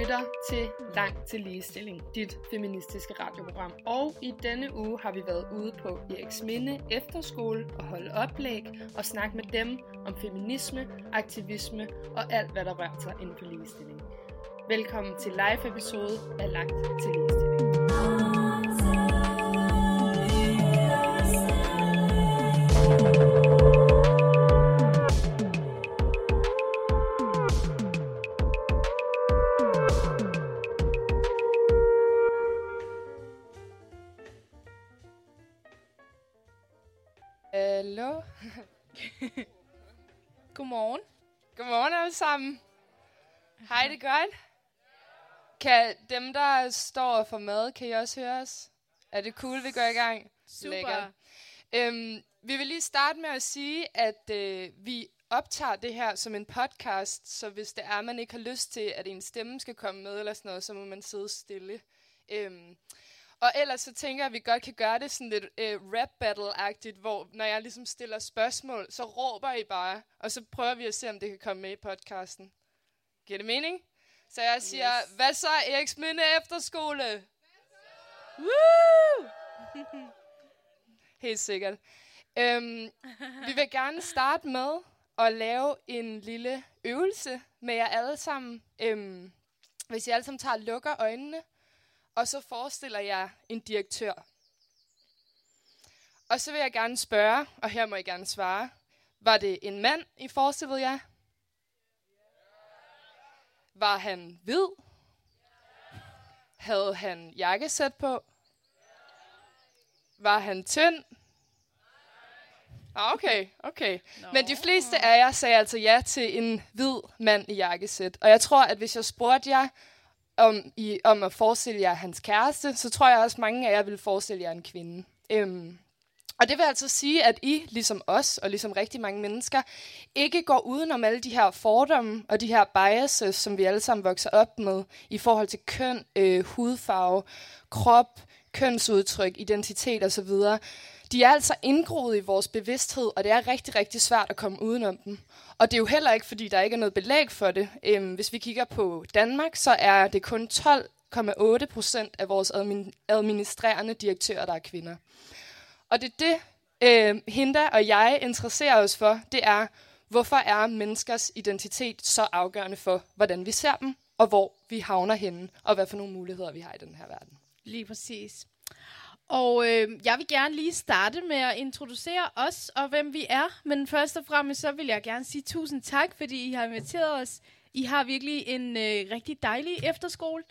lytter til Langt til Ligestilling, dit feministiske radioprogram. Og i denne uge har vi været ude på Eriksminde Efterskole og holde oplæg og snakke med dem om feminisme, aktivisme og alt, hvad der rører sig inden for ligestilling. Velkommen til live episode af Langt til Ligestilling. Kan dem, der står får mad, kan I også høre os? Er det cool, vi går i gang? Super. Lækkert. Øhm, vi vil lige starte med at sige, at øh, vi optager det her som en podcast, så hvis det er, man ikke har lyst til, at en stemme skal komme med eller sådan noget, så må man sidde stille. Øhm, og ellers så tænker jeg, at vi godt kan gøre det sådan lidt øh, rap battle-agtigt, hvor når jeg ligesom stiller spørgsmål, så råber I bare, og så prøver vi at se, om det kan komme med i podcasten. Giver det mening? Så jeg siger, yes. hvad så Eriks Minde Efterskole? Woo! Helt sikkert. Øhm, vi vil gerne starte med at lave en lille øvelse med jer alle sammen. Øhm, hvis I alle sammen tager og lukker øjnene, og så forestiller jeg en direktør. Og så vil jeg gerne spørge, og her må I gerne svare, var det en mand, I forestillede jer? Var han hvid? Havde han jakkesæt på? Var han tynd? Ah, okay, okay. Nå. Men de fleste af jer sagde altså ja til en hvid mand i jakkesæt. Og jeg tror, at hvis jeg spurgte jer, om, I, om at forestille jer hans kæreste, så tror jeg også, mange af jer vil forestille jer en kvinde. Øhm, og det vil altså sige, at I, ligesom os, og ligesom rigtig mange mennesker, ikke går udenom alle de her fordomme og de her biases, som vi alle sammen vokser op med, i forhold til køn, øh, hudfarve, krop, kønsudtryk, identitet osv. De er altså indgroet i vores bevidsthed, og det er rigtig, rigtig svært at komme udenom dem. Og det er jo heller ikke, fordi der ikke er noget belæg for det. Øhm, hvis vi kigger på Danmark, så er det kun 12,8 procent af vores admin- administrerende direktører, der er kvinder. Og det er det, øh, Hinda og jeg interesserer os for, det er, hvorfor er menneskers identitet så afgørende for, hvordan vi ser dem, og hvor vi havner henne, og hvad for nogle muligheder vi har i den her verden. Lige præcis. Og øh, jeg vil gerne lige starte med at introducere os og hvem vi er. Men først og fremmest så vil jeg gerne sige tusind tak, fordi I har inviteret os. I har virkelig en øh, rigtig dejlig efterskole.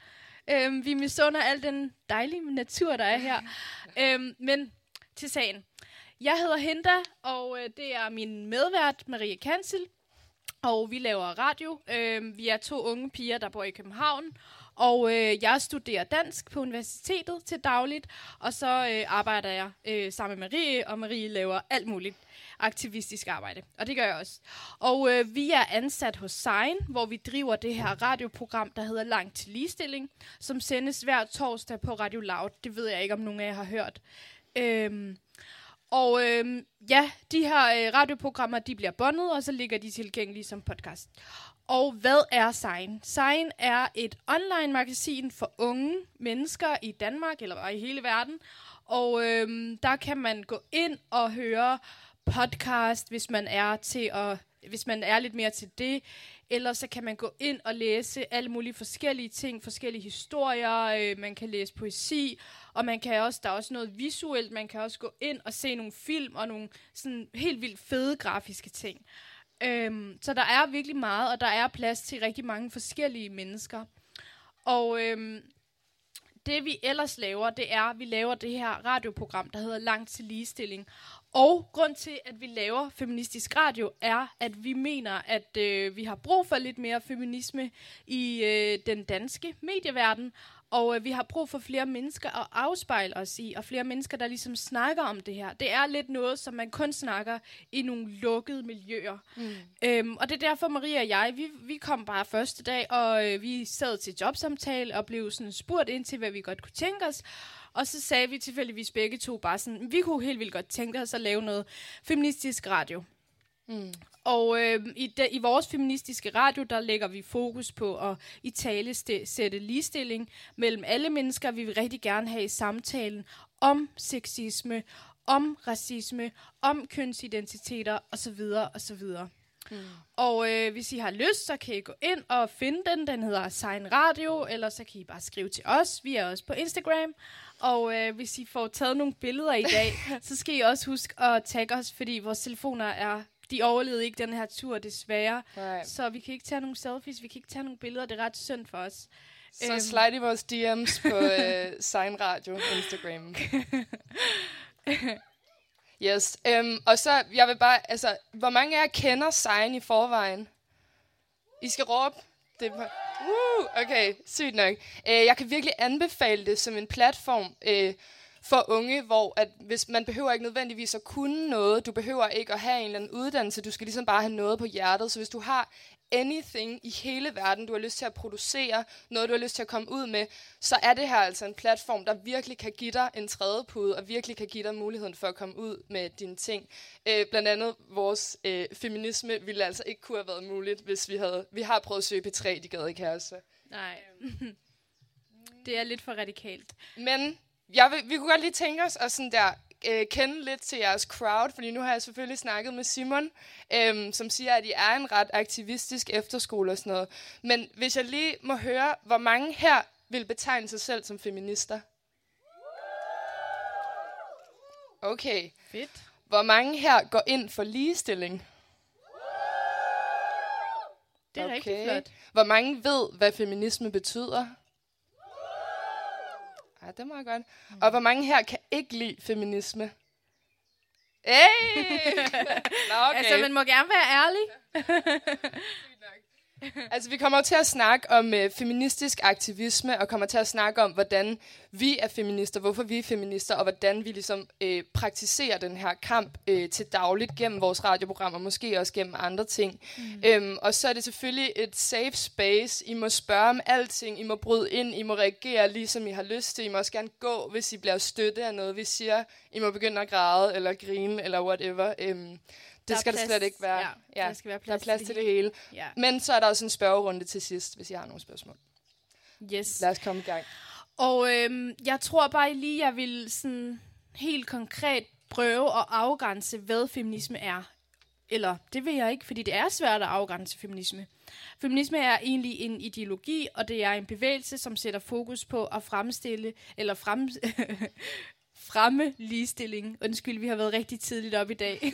Øh, vi misunder al den dejlige natur, der er her. øh, men til sagen. Jeg hedder Hinda, og øh, det er min medvært Marie Kansel. Og vi laver radio. Øh, vi er to unge piger, der bor i København. Og øh, jeg studerer dansk på universitetet til dagligt, og så øh, arbejder jeg øh, sammen med Marie, og Marie laver alt muligt aktivistisk arbejde. Og det gør jeg også. Og øh, vi er ansat hos Sign, hvor vi driver det her radioprogram, der hedder Langt til Ligestilling, som sendes hver torsdag på Radio Loud. Det ved jeg ikke, om nogen af jer har hørt. Øhm, og øhm, ja, de her øh, radioprogrammer, de bliver bundet, og så ligger de tilgængelige som podcast. Og hvad er Sign? Sign er et online-magasin for unge mennesker i Danmark, eller i hele verden. Og øhm, der kan man gå ind og høre podcast, hvis man er til at, hvis man er lidt mere til det. Ellers så kan man gå ind og læse alle mulige forskellige ting, forskellige historier. Øh, man kan læse poesi, og man kan også, der er også noget visuelt. Man kan også gå ind og se nogle film og nogle sådan helt vildt fede grafiske ting. Øhm, så der er virkelig meget, og der er plads til rigtig mange forskellige mennesker. Og øhm, det vi ellers laver, det er, at vi laver det her radioprogram, der hedder Langt til Ligestilling. Og grund til, at vi laver feministisk radio, er, at vi mener, at øh, vi har brug for lidt mere feminisme i øh, den danske medieverden. Og øh, vi har brug for flere mennesker at afspejle os i, og flere mennesker, der ligesom snakker om det her. Det er lidt noget, som man kun snakker i nogle lukkede miljøer. Mm. Øhm, og det er derfor, Maria og jeg, vi, vi kom bare første dag, og øh, vi sad til jobsamtale og blev sådan spurgt ind til, hvad vi godt kunne tænke os. Og så sagde vi tilfældigvis begge to bare sådan, vi kunne helt vildt godt tænke os at lave noget feministisk radio. Mm. Og øh, i, de, i vores feministiske radio, der lægger vi fokus på at i tale sætte ligestilling mellem alle mennesker. Vi vil rigtig gerne have i samtalen om sexisme, om racisme, om kønsidentiteter osv. osv. Mm. Og øh, hvis I har lyst, så kan I gå ind og finde den. Den hedder Sign Radio, eller så kan I bare skrive til os. Vi er også på Instagram. Og øh, hvis I får taget nogle billeder i dag, så skal I også huske at tagge os, fordi vores telefoner er... De overlevede ikke den her tur, desværre. Nej. Så vi kan ikke tage nogle selfies, vi kan ikke tage nogle billeder. Det er ret synd for os. Så øhm. slide i vores DM's på øh, Sign Radio Instagram. Yes. Um, og så, jeg vil bare, altså, hvor mange af jer kender Sign i forvejen? I skal råbe. Det er uh, okay, sygt nok. Uh, jeg kan virkelig anbefale det som en platform uh, for unge, hvor at hvis man behøver ikke nødvendigvis at kunne noget, du behøver ikke at have en eller anden uddannelse, du skal ligesom bare have noget på hjertet. Så hvis du har anything i hele verden, du har lyst til at producere, noget du har lyst til at komme ud med, så er det her altså en platform, der virkelig kan give dig en trædepude, og virkelig kan give dig muligheden for at komme ud med dine ting. Øh, blandt andet vores øh, feminisme ville altså ikke kunne have været muligt, hvis vi havde... Vi har prøvet at søge P3, de gad ikke have os. Nej. det er lidt for radikalt. Men jeg vil, vi kunne godt lige tænke os at sådan der øh, kende lidt til jeres crowd, fordi nu har jeg selvfølgelig snakket med Simon, øh, som siger, at I er en ret aktivistisk efterskole og sådan noget. Men hvis jeg lige må høre, hvor mange her vil betegne sig selv som feminister? Okay. Fedt. Hvor mange her går ind for ligestilling? Det er okay. rigtig flot. Hvor mange ved, hvad feminisme betyder? Ja, det må jeg godt. Mm. Og hvor mange her kan ikke lide feminisme? Hey! Nå, okay. Altså, man må gerne være ærlig. altså, vi kommer til at snakke om øh, feministisk aktivisme, og kommer til at snakke om, hvordan vi er feminister, hvorfor vi er feminister, og hvordan vi ligesom øh, praktiserer den her kamp øh, til dagligt gennem vores radioprogram, og måske også gennem andre ting. Mm. Øhm, og så er det selvfølgelig et safe space. I må spørge om alting, I må bryde ind, I må reagere ligesom I har lyst til. I må også gerne gå, hvis I bliver støttet af noget, vi siger. I må begynde at græde, eller grine, eller whatever. Øhm, det skal plads, det slet ikke være. Ja, ja, der skal være plads, der er plads til det hele. hele. Ja. Men så er der også en spørgerunde til sidst, hvis I har nogle spørgsmål. Yes. Lad os komme i gang. Og øhm, jeg tror bare lige, jeg vil sådan helt konkret prøve at afgrænse, hvad feminisme er. Eller det vil jeg ikke, fordi det er svært at afgrænse feminisme. Feminisme er egentlig en ideologi, og det er en bevægelse, som sætter fokus på at fremstille, eller frem, fremme ligestilling. Undskyld, vi har været rigtig tidligt op i dag.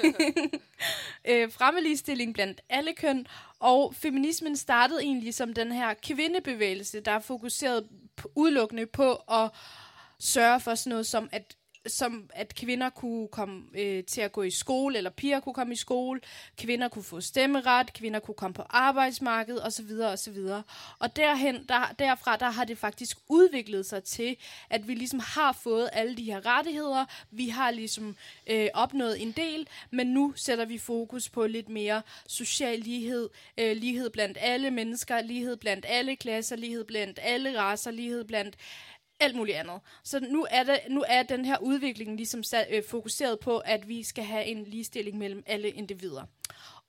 øh, fremme ligestilling blandt alle køn. Og feminismen startede egentlig som den her kvindebevægelse, der er fokuseret udelukkende på at sørge for sådan noget som, at som at kvinder kunne komme øh, til at gå i skole, eller piger kunne komme i skole, kvinder kunne få stemmeret, kvinder kunne komme på arbejdsmarkedet osv. osv. Og derhen, der, derfra der har det faktisk udviklet sig til, at vi ligesom har fået alle de her rettigheder, vi har ligesom øh, opnået en del, men nu sætter vi fokus på lidt mere social lighed, øh, lighed blandt alle mennesker, lighed blandt alle klasser, lighed blandt alle raser, lighed blandt alt muligt andet. Så nu er, det, nu er den her udvikling ligesom sat, øh, fokuseret på, at vi skal have en ligestilling mellem alle individer.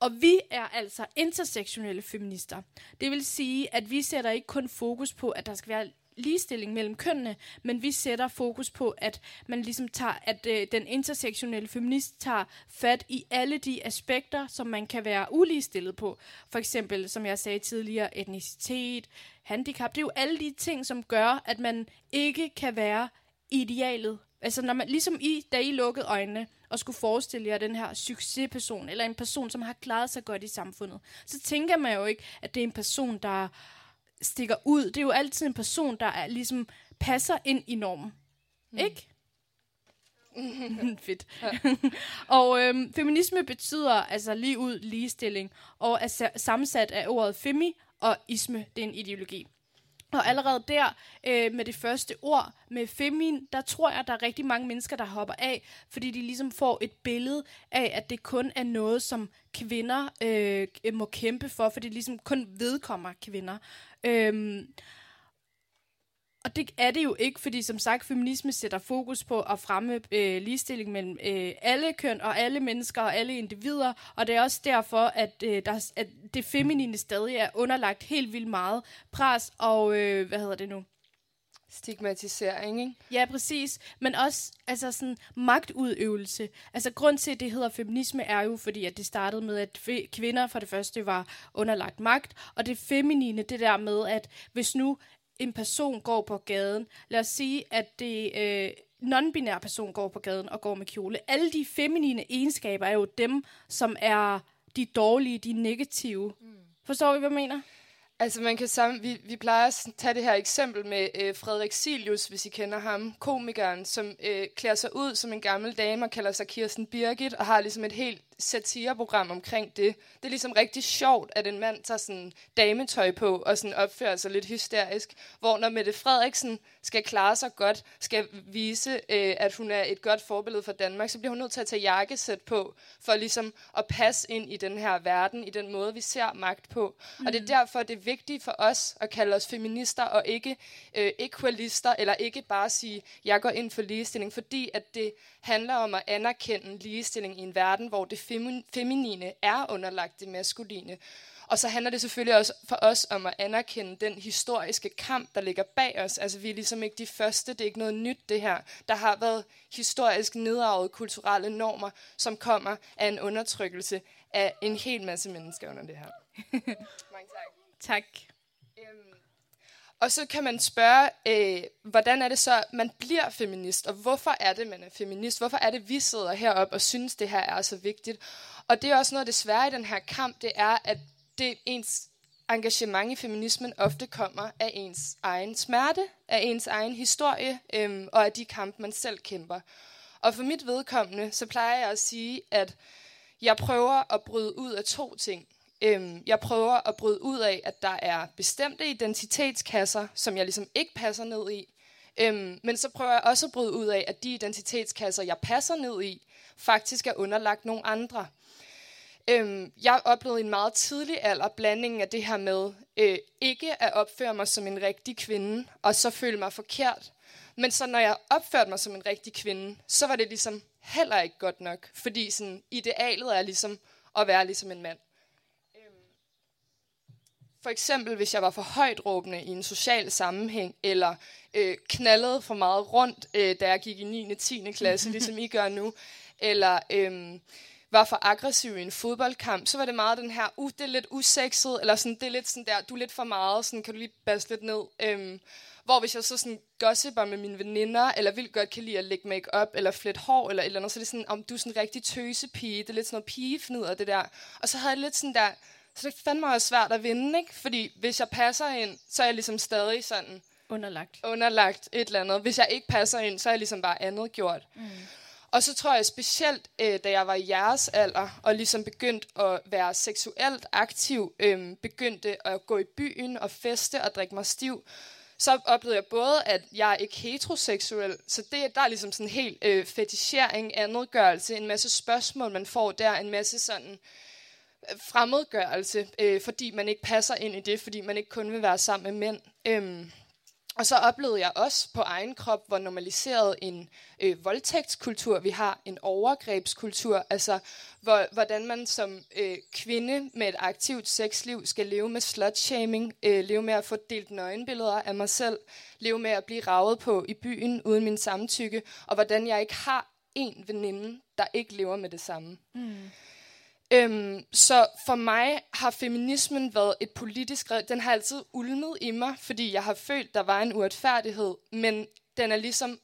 Og vi er altså intersektionelle feminister. Det vil sige, at vi sætter ikke kun fokus på, at der skal være ligestilling mellem kønnene, men vi sætter fokus på, at man ligesom tager, at øh, den intersektionelle feminist tager fat i alle de aspekter, som man kan være uligestillet på. For eksempel, som jeg sagde tidligere, etnicitet, handicap. Det er jo alle de ting, som gør, at man ikke kan være idealet. Altså, når man, ligesom I, da I lukkede øjnene og skulle forestille jer den her succesperson, eller en person, som har klaret sig godt i samfundet, så tænker man jo ikke, at det er en person, der stikker ud. Det er jo altid en person, der er, ligesom passer ind i normen. Mm. Ikke? Fedt. og øhm, feminisme betyder altså lige ud ligestilling, og er sammensat af ordet femi og isme, det er en ideologi. Og allerede der, øh, med det første ord, med femin, der tror jeg, der er rigtig mange mennesker, der hopper af, fordi de ligesom får et billede af, at det kun er noget, som kvinder øh, må kæmpe for, fordi det ligesom kun vedkommer kvinder. Øh, og det er det jo ikke, fordi som sagt, feminisme sætter fokus på at fremme øh, ligestilling mellem øh, alle køn og alle mennesker og alle individer, og det er også derfor, at, øh, der, at det feminine stadig er underlagt helt vildt meget pres og, øh, hvad hedder det nu? Stigmatisering, ikke? Ja, præcis. Men også altså sådan magtudøvelse. Altså grund til, at det hedder feminisme, er jo fordi, at det startede med, at kvinder for det første var underlagt magt, og det feminine, det der med, at hvis nu en person går på gaden, lad os sige, at det øh, non-binær person går på gaden og går med kjole. Alle de feminine egenskaber er jo dem, som er de dårlige, de negative. Mm. Forstår vi, hvad jeg mener? Altså man kan sammen, vi, vi plejer at tage det her eksempel med øh, Frederik Silius, hvis I kender ham, komikeren, som øh, klæder sig ud som en gammel dame og kalder sig Kirsten Birgit, og har ligesom et helt satireprogram omkring det. Det er ligesom rigtig sjovt, at en mand tager sådan dametøj på og sådan opfører sig lidt hysterisk, hvor når Mette Frederiksen skal klare sig godt, skal vise, øh, at hun er et godt forbillede for Danmark, så bliver hun nødt til at tage jakkesæt på, for ligesom at passe ind i den her verden, i den måde, vi ser magt på. Mm. Og det er mm. derfor, det er vigtigt for os at kalde os feminister og ikke øh, equalister, eller ikke bare sige, jeg går ind for ligestilling, fordi at det handler om at anerkende ligestilling i en verden, hvor det feminine er underlagt det maskuline. Og så handler det selvfølgelig også for os om at anerkende den historiske kamp, der ligger bag os. Altså vi er ligesom ikke de første, det er ikke noget nyt det her. Der har været historisk nedarvede kulturelle normer, som kommer af en undertrykkelse af en hel masse mennesker under det her. Mange tak. Tak. Og så kan man spørge, øh, hvordan er det så, man bliver feminist, og hvorfor er det, man er feminist? Hvorfor er det, vi sidder heroppe og synes, det her er så vigtigt? Og det er også noget af det svære i den her kamp, det er, at det ens engagement i feminismen ofte kommer af ens egen smerte, af ens egen historie, øh, og af de kampe, man selv kæmper. Og for mit vedkommende, så plejer jeg at sige, at jeg prøver at bryde ud af to ting. Øhm, jeg prøver at bryde ud af, at der er bestemte identitetskasser, som jeg ligesom ikke passer ned i. Øhm, men så prøver jeg også at bryde ud af, at de identitetskasser, jeg passer ned i, faktisk er underlagt nogle andre. Øhm, jeg oplevede i en meget tidlig alder blandingen af det her med øh, ikke at opføre mig som en rigtig kvinde, og så føle mig forkert. Men så når jeg opførte mig som en rigtig kvinde, så var det ligesom heller ikke godt nok. Fordi sådan, idealet er ligesom at være ligesom en mand. For eksempel, hvis jeg var for højt råbende i en social sammenhæng, eller øh, knaldede for meget rundt, øh, da jeg gik i 9. og 10. klasse, ligesom I gør nu, eller øh, var for aggressiv i en fodboldkamp, så var det meget den her, uh, det er lidt usekset, eller sådan, det er lidt sådan der, du er lidt for meget, sådan, kan du lige basse lidt ned. Øh, hvor hvis jeg så sådan gossiper med mine veninder, eller vildt godt kan lide at lægge make op eller flet hår, eller eller andet, så er det sådan, om du er sådan en rigtig tøsepige, det er lidt sådan noget pigefnider, det der. Og så havde jeg lidt sådan der, så det fandme også svært at vinde, ikke? Fordi hvis jeg passer ind, så er jeg ligesom stadig sådan... Underlagt. Underlagt et eller andet. Hvis jeg ikke passer ind, så er jeg ligesom bare andet gjort. Mm. Og så tror jeg specielt, øh, da jeg var i jeres alder, og ligesom begyndte at være seksuelt aktiv, øh, begyndte at gå i byen og feste og drikke mig stiv, så oplevede jeg både, at jeg er ikke heteroseksuel, så det, der er ligesom sådan en helt øh, fetichering, andetgørelse, en masse spørgsmål, man får der, en masse sådan fremmedgørelse, øh, fordi man ikke passer ind i det, fordi man ikke kun vil være sammen med mænd. Øhm, og så oplevede jeg også på egen krop, hvor normaliseret en øh, voldtægtskultur vi har, en overgrebskultur, altså hvor, hvordan man som øh, kvinde med et aktivt sexliv skal leve med slutshaming, øh, leve med at få delt nøgenbilleder af mig selv, leve med at blive ravet på i byen uden min samtykke, og hvordan jeg ikke har en veninde, der ikke lever med det samme. Mm. Øhm, så for mig har feminismen været et politisk red. Den har altid ulmet i mig, fordi jeg har følt, der var en uretfærdighed. Men den er ligesom,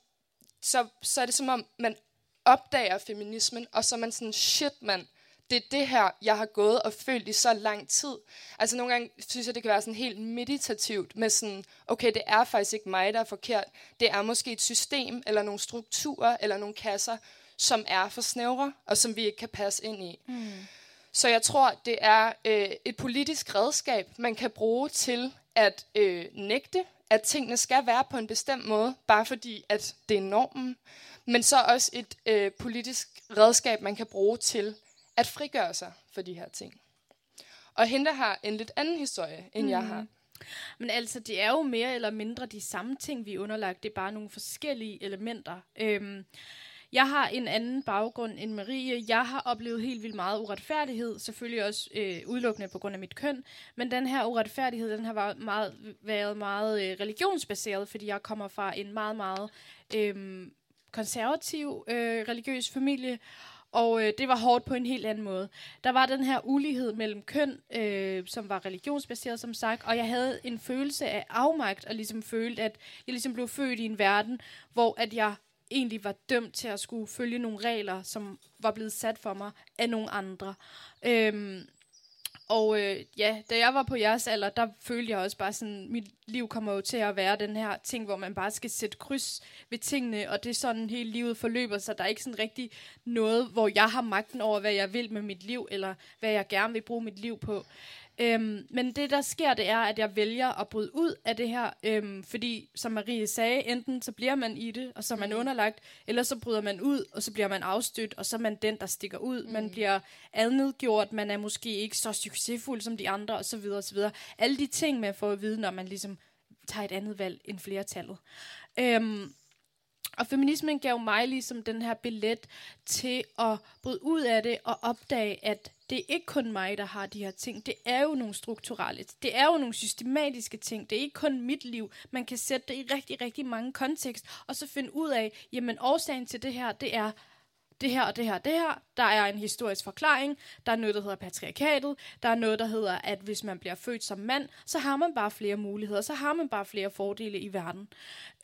så, så er det som om, man opdager feminismen, og så er man sådan, shit mand, det er det her, jeg har gået og følt i så lang tid. Altså nogle gange synes jeg, det kan være sådan helt meditativt med sådan, okay, det er faktisk ikke mig, der er forkert. Det er måske et system, eller nogle strukturer, eller nogle kasser, som er for snævre, og som vi ikke kan passe ind i. Mm. Så jeg tror, det er øh, et politisk redskab, man kan bruge til at øh, nægte, at tingene skal være på en bestemt måde, bare fordi, at det er normen. Men så også et øh, politisk redskab, man kan bruge til at frigøre sig for de her ting. Og hende har en lidt anden historie, end mm. jeg har. Men altså, det er jo mere eller mindre de samme ting, vi er underlagt. Det er bare nogle forskellige elementer. Øhm, jeg har en anden baggrund end Marie. Jeg har oplevet helt vildt meget uretfærdighed, selvfølgelig også øh, udelukkende på grund af mit køn, men den her uretfærdighed, den har været meget, været meget øh, religionsbaseret, fordi jeg kommer fra en meget, meget øh, konservativ øh, religiøs familie, og øh, det var hårdt på en helt anden måde. Der var den her ulighed mellem køn, øh, som var religionsbaseret, som sagt, og jeg havde en følelse af afmagt, og ligesom følte, at jeg ligesom blev født i en verden, hvor at jeg egentlig var dømt til at skulle følge nogle regler, som var blevet sat for mig af nogle andre. Øhm, og øh, ja, da jeg var på jeres alder, der følte jeg også bare sådan, mit liv kommer jo til at være den her ting, hvor man bare skal sætte kryds ved tingene, og det er sådan hele livet forløber, så der er ikke sådan rigtig noget, hvor jeg har magten over, hvad jeg vil med mit liv, eller hvad jeg gerne vil bruge mit liv på. Øhm, men det, der sker, det er, at jeg vælger at bryde ud af det her, øhm, fordi, som Marie sagde, enten så bliver man i det, og så er man mm. underlagt, eller så bryder man ud, og så bliver man afstødt, og så er man den, der stikker ud. Mm. Man bliver adnedgjort, man er måske ikke så succesfuld som de andre, og så videre, og så videre. Alle de ting, man får at vide, når man ligesom tager et andet valg end flertallet. Øhm, og feminismen gav mig ligesom den her billet til at bryde ud af det og opdage, at det er ikke kun mig, der har de her ting. Det er jo nogle strukturelle, det er jo nogle systematiske ting. Det er ikke kun mit liv. Man kan sætte det i rigtig, rigtig mange kontekst, og så finde ud af, jamen årsagen til det her, det er det her og det her og det her. Der er en historisk forklaring. Der er noget, der hedder patriarkatet. Der er noget, der hedder, at hvis man bliver født som mand, så har man bare flere muligheder. Så har man bare flere fordele i verden.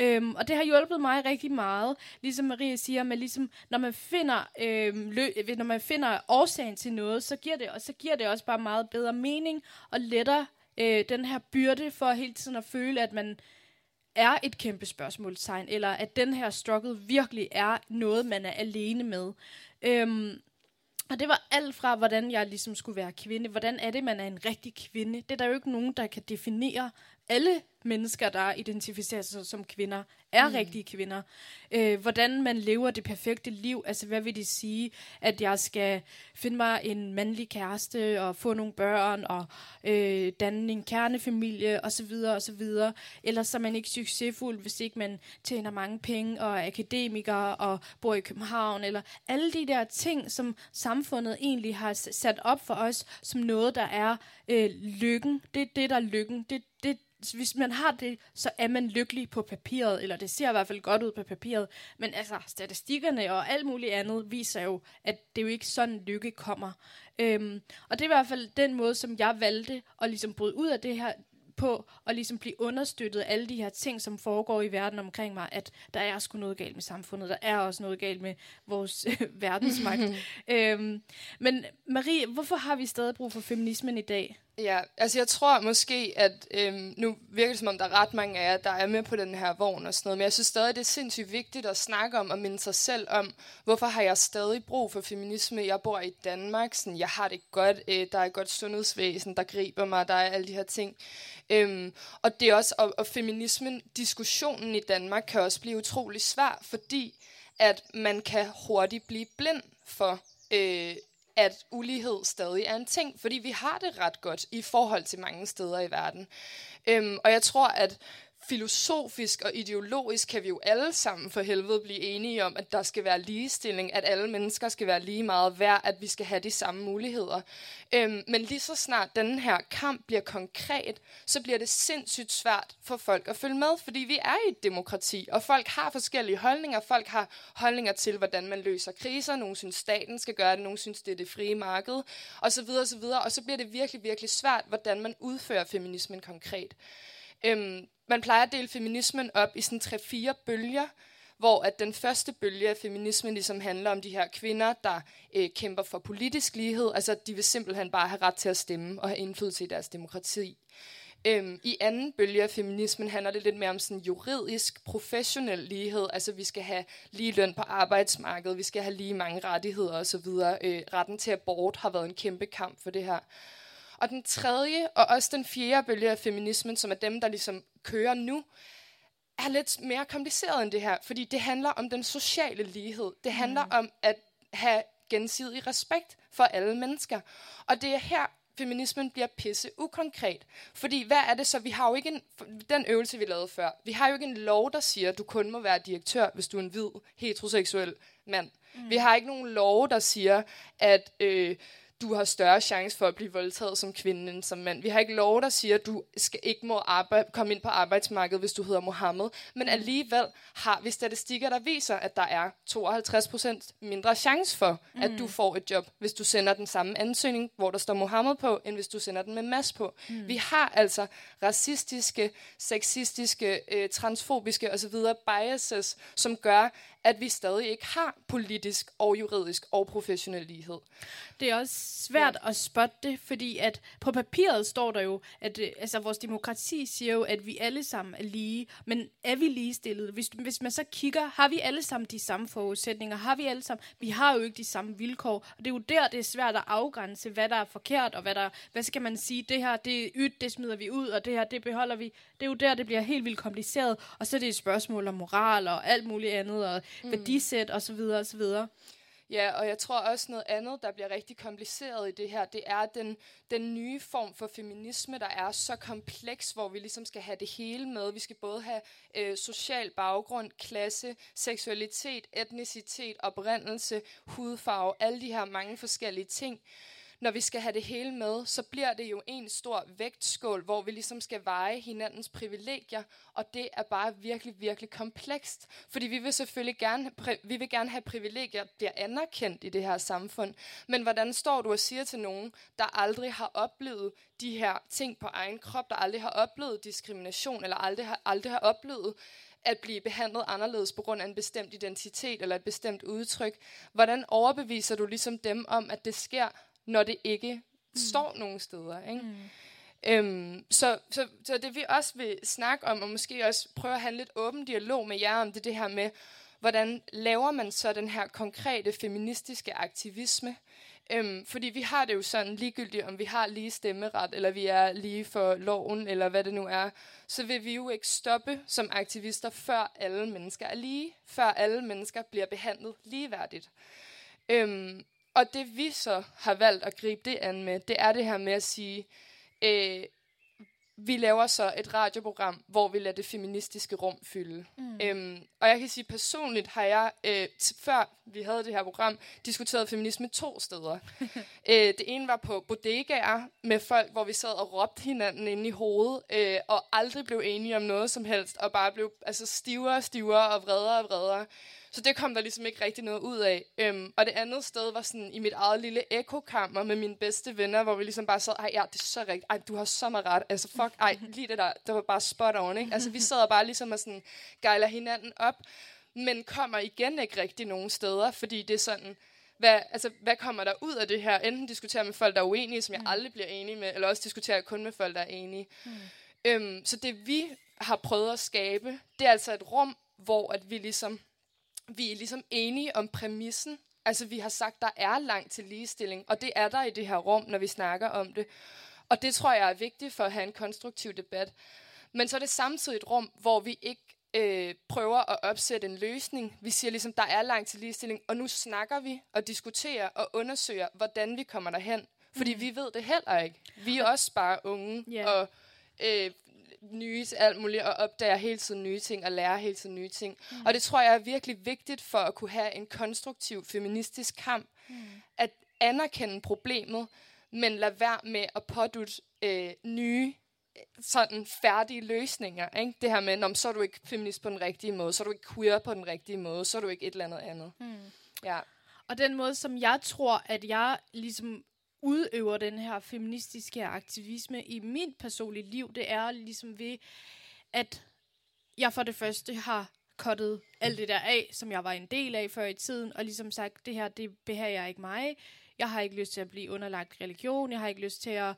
Øhm, og det har hjulpet mig rigtig meget. Ligesom Marie siger, men ligesom, når man finder, øhm, lø- når man finder årsagen til noget, så giver, det, og så giver det også bare meget bedre mening og letter øh, den her byrde for hele tiden at føle, at man er et kæmpe spørgsmålstegn, eller at den her struggle virkelig er noget, man er alene med. Øhm, og det var alt fra, hvordan jeg ligesom skulle være kvinde. Hvordan er det, man er en rigtig kvinde? Det er der jo ikke nogen, der kan definere alle mennesker, der identificerer sig som kvinder, er mm. rigtige kvinder. Øh, hvordan man lever det perfekte liv. Altså, hvad vil det sige, at jeg skal finde mig en mandlig kæreste, og få nogle børn, og øh, danne en kernefamilie, osv., osv. Ellers så er man ikke succesfuld, hvis ikke man tjener mange penge, og er akademiker, og bor i København, eller alle de der ting, som samfundet egentlig har sat op for os, som noget, der er øh, lykken. Det er det, der er lykken. Det, det, hvis man har det, så er man lykkelig på papiret, eller det ser i hvert fald godt ud på papiret. Men altså, statistikkerne og alt muligt andet viser jo, at det jo ikke sådan lykke kommer. Øhm, og det er i hvert fald den måde, som jeg valgte at ligesom bryde ud af det her på, og ligesom blive understøttet af alle de her ting, som foregår i verden omkring mig, at der er sgu noget galt med samfundet, der er også noget galt med vores verdensmagt. øhm, men Marie, hvorfor har vi stadig brug for feminismen i dag? Ja, altså jeg tror måske, at øhm, nu virker det som om, der er ret mange af jer, der er med på den her vogn og sådan noget, men jeg synes stadig, det er sindssygt vigtigt at snakke om og minde sig selv om, hvorfor har jeg stadig brug for feminisme? Jeg bor i Danmark, sådan, jeg har det godt, øh, der er et godt sundhedsvæsen, der griber mig, der er alle de her ting. Øhm, og det er også, og, og feminismen, diskussionen i Danmark kan også blive utrolig svær, fordi at man kan hurtigt blive blind for øh, at ulighed stadig er en ting, fordi vi har det ret godt i forhold til mange steder i verden. Øhm, og jeg tror, at filosofisk og ideologisk kan vi jo alle sammen for helvede blive enige om, at der skal være ligestilling, at alle mennesker skal være lige meget værd, at vi skal have de samme muligheder. Øhm, men lige så snart den her kamp bliver konkret, så bliver det sindssygt svært for folk at følge med, fordi vi er i et demokrati, og folk har forskellige holdninger. Folk har holdninger til, hvordan man løser kriser. Nogle synes, staten skal gøre det, nogle synes, det er det frie marked, osv. osv. Og så bliver det virkelig, virkelig svært, hvordan man udfører feminismen konkret. Øhm, man plejer at dele feminismen op i sådan tre-fire bølger, hvor at den første bølge af feminismen ligesom handler om de her kvinder, der øh, kæmper for politisk lighed, altså de vil simpelthen bare have ret til at stemme og have indflydelse i deres demokrati. Øhm, I anden bølge af feminismen handler det lidt mere om sådan juridisk, professionel lighed, altså vi skal have lige løn på arbejdsmarkedet, vi skal have lige mange rettigheder osv. Øh, retten til abort har været en kæmpe kamp for det her. Og den tredje, og også den fjerde bølge af feminismen, som er dem, der ligesom kører nu, er lidt mere kompliceret end det her, fordi det handler om den sociale lighed. Det handler mm. om at have gensidig respekt for alle mennesker. Og det er her, feminismen bliver pisse ukonkret. Fordi hvad er det så? Vi har jo ikke en, den øvelse, vi lavede før. Vi har jo ikke en lov, der siger, at du kun må være direktør, hvis du er en hvid, heteroseksuel mand. Mm. Vi har ikke nogen lov, der siger, at øh, du har større chance for at blive voldtaget som kvinde end som mand. Vi har ikke lov, der siger, at du skal ikke må arbejde, komme ind på arbejdsmarkedet, hvis du hedder Mohammed. Men mm. alligevel har vi statistikker, der viser, at der er 52% mindre chance for, mm. at du mm. får et job, hvis du sender den samme ansøgning, hvor der står Mohammed på, end hvis du sender den med mass på. Mm. Vi har altså racistiske, sexistiske, øh, transfobiske osv. biases, som gør, at vi stadig ikke har politisk og juridisk og professionel lighed. Det er også svært ja. at spotte det, fordi at på papiret står der jo, at øh, altså, vores demokrati siger jo, at vi alle sammen er lige, men er vi ligestillet? Hvis, hvis man så kigger, har vi alle sammen de samme forudsætninger? Har vi alle sammen? Vi har jo ikke de samme vilkår, og det er jo der, det er svært at afgrænse, hvad der er forkert, og hvad der, hvad skal man sige, det her, det er ydt, det smider vi ud, og det her, det beholder vi. Det er jo der, det bliver helt vildt kompliceret, og så er det et spørgsmål om moral og alt muligt andet, og mm. værdisæt og så videre og så videre. Ja, og jeg tror også noget andet, der bliver rigtig kompliceret i det her, det er den, den nye form for feminisme, der er så kompleks, hvor vi ligesom skal have det hele med. Vi skal både have øh, social baggrund, klasse, seksualitet, etnicitet, oprindelse, hudfarve, alle de her mange forskellige ting når vi skal have det hele med, så bliver det jo en stor vægtskål, hvor vi ligesom skal veje hinandens privilegier, og det er bare virkelig, virkelig komplekst. Fordi vi vil selvfølgelig gerne, vi vil gerne have privilegier, bliver anerkendt i det her samfund. Men hvordan står du og siger til nogen, der aldrig har oplevet de her ting på egen krop, der aldrig har oplevet diskrimination, eller aldrig har, aldrig har oplevet at blive behandlet anderledes på grund af en bestemt identitet eller et bestemt udtryk. Hvordan overbeviser du ligesom dem om, at det sker, når det ikke mm. står nogen steder. Ikke? Mm. Øhm, så, så, så det vi også vil snakke om, og måske også prøve at have en lidt åben dialog med jer om, det det her med, hvordan laver man så den her konkrete feministiske aktivisme? Øhm, fordi vi har det jo sådan ligegyldigt, om vi har lige stemmeret, eller vi er lige for loven, eller hvad det nu er, så vil vi jo ikke stoppe som aktivister, før alle mennesker er lige, før alle mennesker bliver behandlet ligeværdigt. Øhm, og det vi så har valgt at gribe det an med, det er det her med at sige, øh, vi laver så et radioprogram, hvor vi lader det feministiske rum fylde. Mm. Øhm, og jeg kan sige, personligt har jeg, øh, før vi havde det her program, diskuteret feminisme to steder. øh, det ene var på bodegaer med folk, hvor vi sad og råbte hinanden ind i hovedet, øh, og aldrig blev enige om noget som helst, og bare blev altså, stivere og stivere og vredere og vredere. Så det kom der ligesom ikke rigtig noget ud af. Øhm, og det andet sted var sådan i mit eget lille ekokammer med mine bedste venner, hvor vi ligesom bare sad, ej ja, det er så rigtigt, ej du har så meget ret, altså fuck, ej lige det der, det var bare spot on, ikke? Altså vi sad bare ligesom og sådan gejler hinanden op, men kommer igen ikke rigtig nogen steder, fordi det er sådan, hvad, altså, hvad kommer der ud af det her? Enten diskutere med folk, der er uenige, som jeg mm. aldrig bliver enig med, eller også diskutere kun med folk, der er enige. Mm. Øhm, så det vi har prøvet at skabe, det er altså et rum, hvor at vi ligesom vi er ligesom enige om præmissen. Altså, vi har sagt, der er langt til ligestilling, og det er der i det her rum, når vi snakker om det. Og det tror jeg er vigtigt for at have en konstruktiv debat. Men så er det samtidig et rum, hvor vi ikke øh, prøver at opsætte en løsning. Vi siger ligesom, der er langt til ligestilling, og nu snakker vi og diskuterer og undersøger, hvordan vi kommer derhen. Fordi mm. vi ved det heller ikke. Vi er også bare unge, yeah. og øh, nye til alt muligt, og opdager hele tiden nye ting, og lærer hele tiden nye ting. Mm. Og det tror jeg er virkelig vigtigt for at kunne have en konstruktiv feministisk kamp, mm. at anerkende problemet, men lade være med at pådutte øh, nye sådan færdige løsninger. Ikke? Det her med, om så er du ikke feminist på den rigtige måde, så er du ikke queer på den rigtige måde, så er du ikke et eller andet andet. Mm. Ja. Og den måde, som jeg tror, at jeg ligesom udøver den her feministiske aktivisme i mit personlige liv, det er ligesom ved, at jeg for det første har kottet alt det der af, som jeg var en del af før i tiden, og ligesom sagt, det her, det behager ikke mig. Jeg har ikke lyst til at blive underlagt religion. Jeg har ikke lyst til at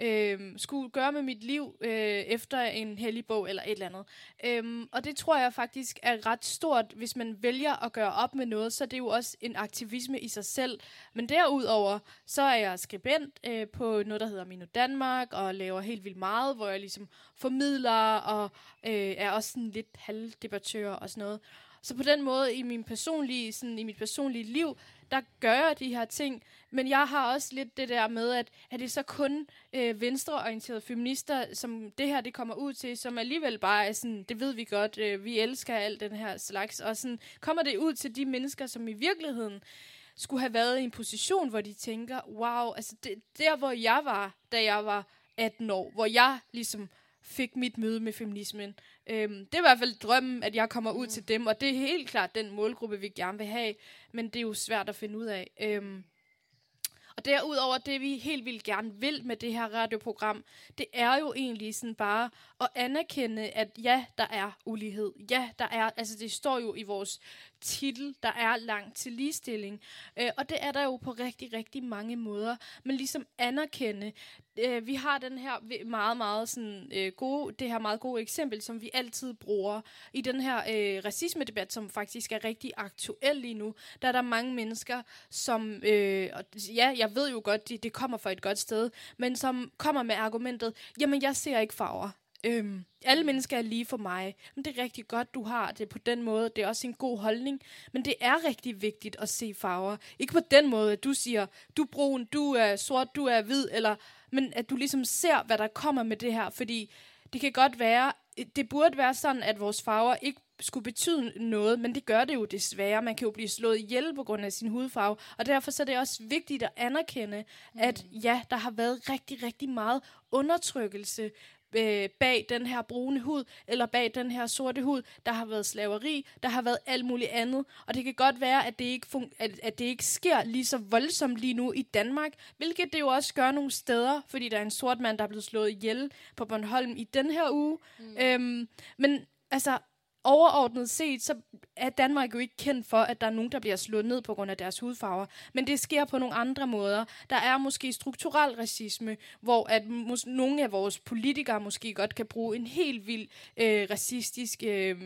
øh, skulle gøre med mit liv øh, efter en hellig bog eller et eller andet. Øh, og det tror jeg faktisk er ret stort, hvis man vælger at gøre op med noget, så det er jo også en aktivisme i sig selv. Men derudover, så er jeg skribent øh, på noget, der hedder Mino Danmark, og laver helt vildt meget, hvor jeg ligesom formidler og øh, er også sådan lidt halvdebattør og sådan noget. Så på den måde i min personlige, sådan, i mit personlige liv, der gør jeg de her ting. Men jeg har også lidt det der med, at er det så kun øh, venstreorienterede feminister, som det her det kommer ud til, som alligevel bare er sådan, det ved vi godt, øh, vi elsker alt den her slags. Og sådan kommer det ud til de mennesker, som i virkeligheden skulle have været i en position, hvor de tænker, wow, altså det, der hvor jeg var, da jeg var 18 år, hvor jeg ligesom fik mit møde med feminismen. Øhm, det er i hvert fald drømmen, at jeg kommer ud mm. til dem, og det er helt klart den målgruppe, vi gerne vil have, men det er jo svært at finde ud af. Øhm, og derudover, det vi helt vildt gerne vil med det her radioprogram, det er jo egentlig sådan bare at anerkende, at ja, der er ulighed. Ja, der er, altså det står jo i vores titel, der er langt til ligestilling. Øh, og det er der jo på rigtig, rigtig mange måder. Men ligesom anerkende, øh, vi har den her meget, meget sådan, øh, gode, det her meget gode eksempel, som vi altid bruger i den her øh, racisme-debat, som faktisk er rigtig aktuel lige nu. Der er der mange mennesker, som, øh, og ja, jeg ved jo godt, det, det kommer fra et godt sted, men som kommer med argumentet, jamen jeg ser ikke farver. Øhm, alle mennesker er lige for mig. Men det er rigtig godt, du har det på den måde. Det er også en god holdning. Men det er rigtig vigtigt at se farver. Ikke på den måde, at du siger, du er brun, du er sort, du er hvid, eller, men at du ligesom ser, hvad der kommer med det her. Fordi det kan godt være, det burde være sådan, at vores farver ikke skulle betyde noget, men det gør det jo desværre. Man kan jo blive slået ihjel på grund af sin hudfarve, og derfor så er det også vigtigt at anerkende, mm. at ja, der har været rigtig, rigtig meget undertrykkelse øh, bag den her brune hud, eller bag den her sorte hud. Der har været slaveri, der har været alt muligt andet. Og det kan godt være, at det ikke, at, at det ikke sker lige så voldsomt lige nu i Danmark, hvilket det jo også gør nogle steder, fordi der er en sort mand, der er blevet slået ihjel på Bornholm i den her uge. Mm. Øhm, men altså, overordnet set, så er Danmark jo ikke kendt for, at der er nogen, der bliver slået ned på grund af deres hudfarver. Men det sker på nogle andre måder. Der er måske strukturel racisme, hvor at nogle af vores politikere måske godt kan bruge en helt vild øh, racistisk øh,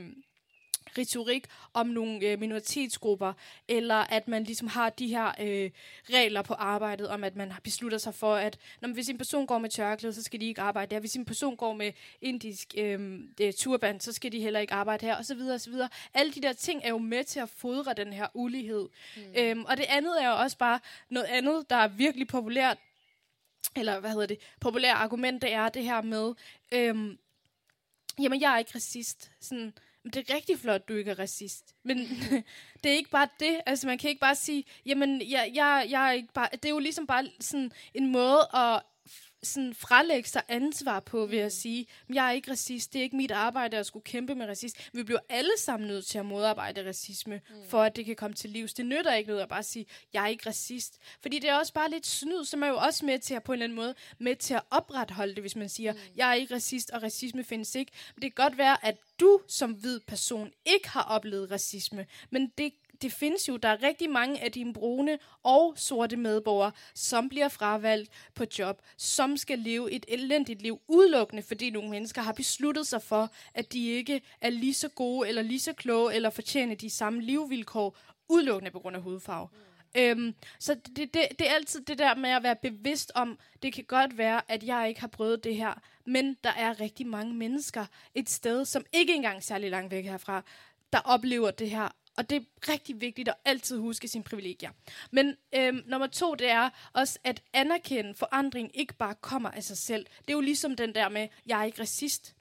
retorik om nogle øh, minoritetsgrupper, eller at man ligesom har de her øh, regler på arbejdet, om at man beslutter sig for, at når, hvis en person går med tørklæde, så skal de ikke arbejde der. Hvis en person går med indisk øh, turban, så skal de heller ikke arbejde her, osv. osv. Alle de der ting er jo med til at fodre den her ulighed. Mm. Øhm, og det andet er jo også bare noget andet, der er virkelig populært, eller hvad hedder det, populære argument, det er det her med, øhm, jamen jeg er ikke racist. Sådan, det er rigtig flot, du ikke er racist. Men det er ikke bare det. Altså, man kan ikke bare sige, jamen, jeg, jeg, jeg er ikke bare... Det er jo ligesom bare sådan en måde at sådan frelægge sig ansvar på ved at mm. sige, jeg er ikke racist, det er ikke mit arbejde at skulle kæmpe med racist. Vi bliver alle sammen nødt til at modarbejde racisme, mm. for at det kan komme til livs. Det nytter ikke noget at bare sige, jeg er ikke racist. Fordi det er også bare lidt snyd, som er jo også med til at på en eller anden måde, med til at opretholde det, hvis man siger, mm. jeg er ikke racist, og racisme findes ikke. Men det kan godt være, at du som hvid person ikke har oplevet racisme, men det det findes jo, der er rigtig mange af dine brune og sorte medborgere, som bliver fravalgt på job, som skal leve et elendigt liv udelukkende, fordi nogle mennesker har besluttet sig for, at de ikke er lige så gode, eller lige så kloge, eller fortjener de samme livvilkår, udelukkende på grund af hudfarve. Mm. Øhm, så det, det, det er altid det der med at være bevidst om, det kan godt være, at jeg ikke har prøvet det her, men der er rigtig mange mennesker et sted, som ikke engang særlig langt væk herfra, der oplever det her, og det er rigtig vigtigt at altid huske sine privilegier. Men øhm, nummer to, det er også at anerkende, forandring ikke bare kommer af sig selv. Det er jo ligesom den der med, jeg er ikke racist.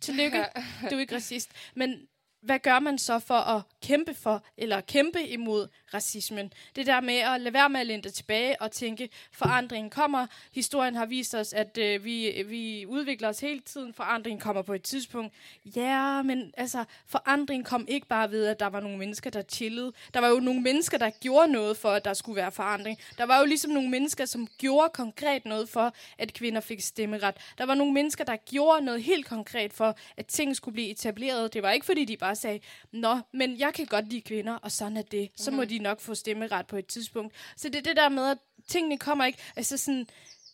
Tillykke, du er ikke racist. Men hvad gør man så for at kæmpe for, eller kæmpe imod racismen? Det der med at lade være med at lente tilbage og tænke, forandringen kommer. Historien har vist os, at øh, vi, vi udvikler os hele tiden. Forandringen kommer på et tidspunkt. Ja, men altså, forandringen kom ikke bare ved, at der var nogle mennesker, der chillede. Der var jo nogle mennesker, der gjorde noget for, at der skulle være forandring. Der var jo ligesom nogle mennesker, som gjorde konkret noget for, at kvinder fik stemmeret. Der var nogle mennesker, der gjorde noget helt konkret for, at ting skulle blive etableret. Det var ikke, fordi de bare sagde, nå, men jeg kan godt lide kvinder, og sådan er det. Så mm-hmm. må mhm. de nok få stemmeret på et tidspunkt. Så det er det der med, at tingene kommer ikke, altså sådan,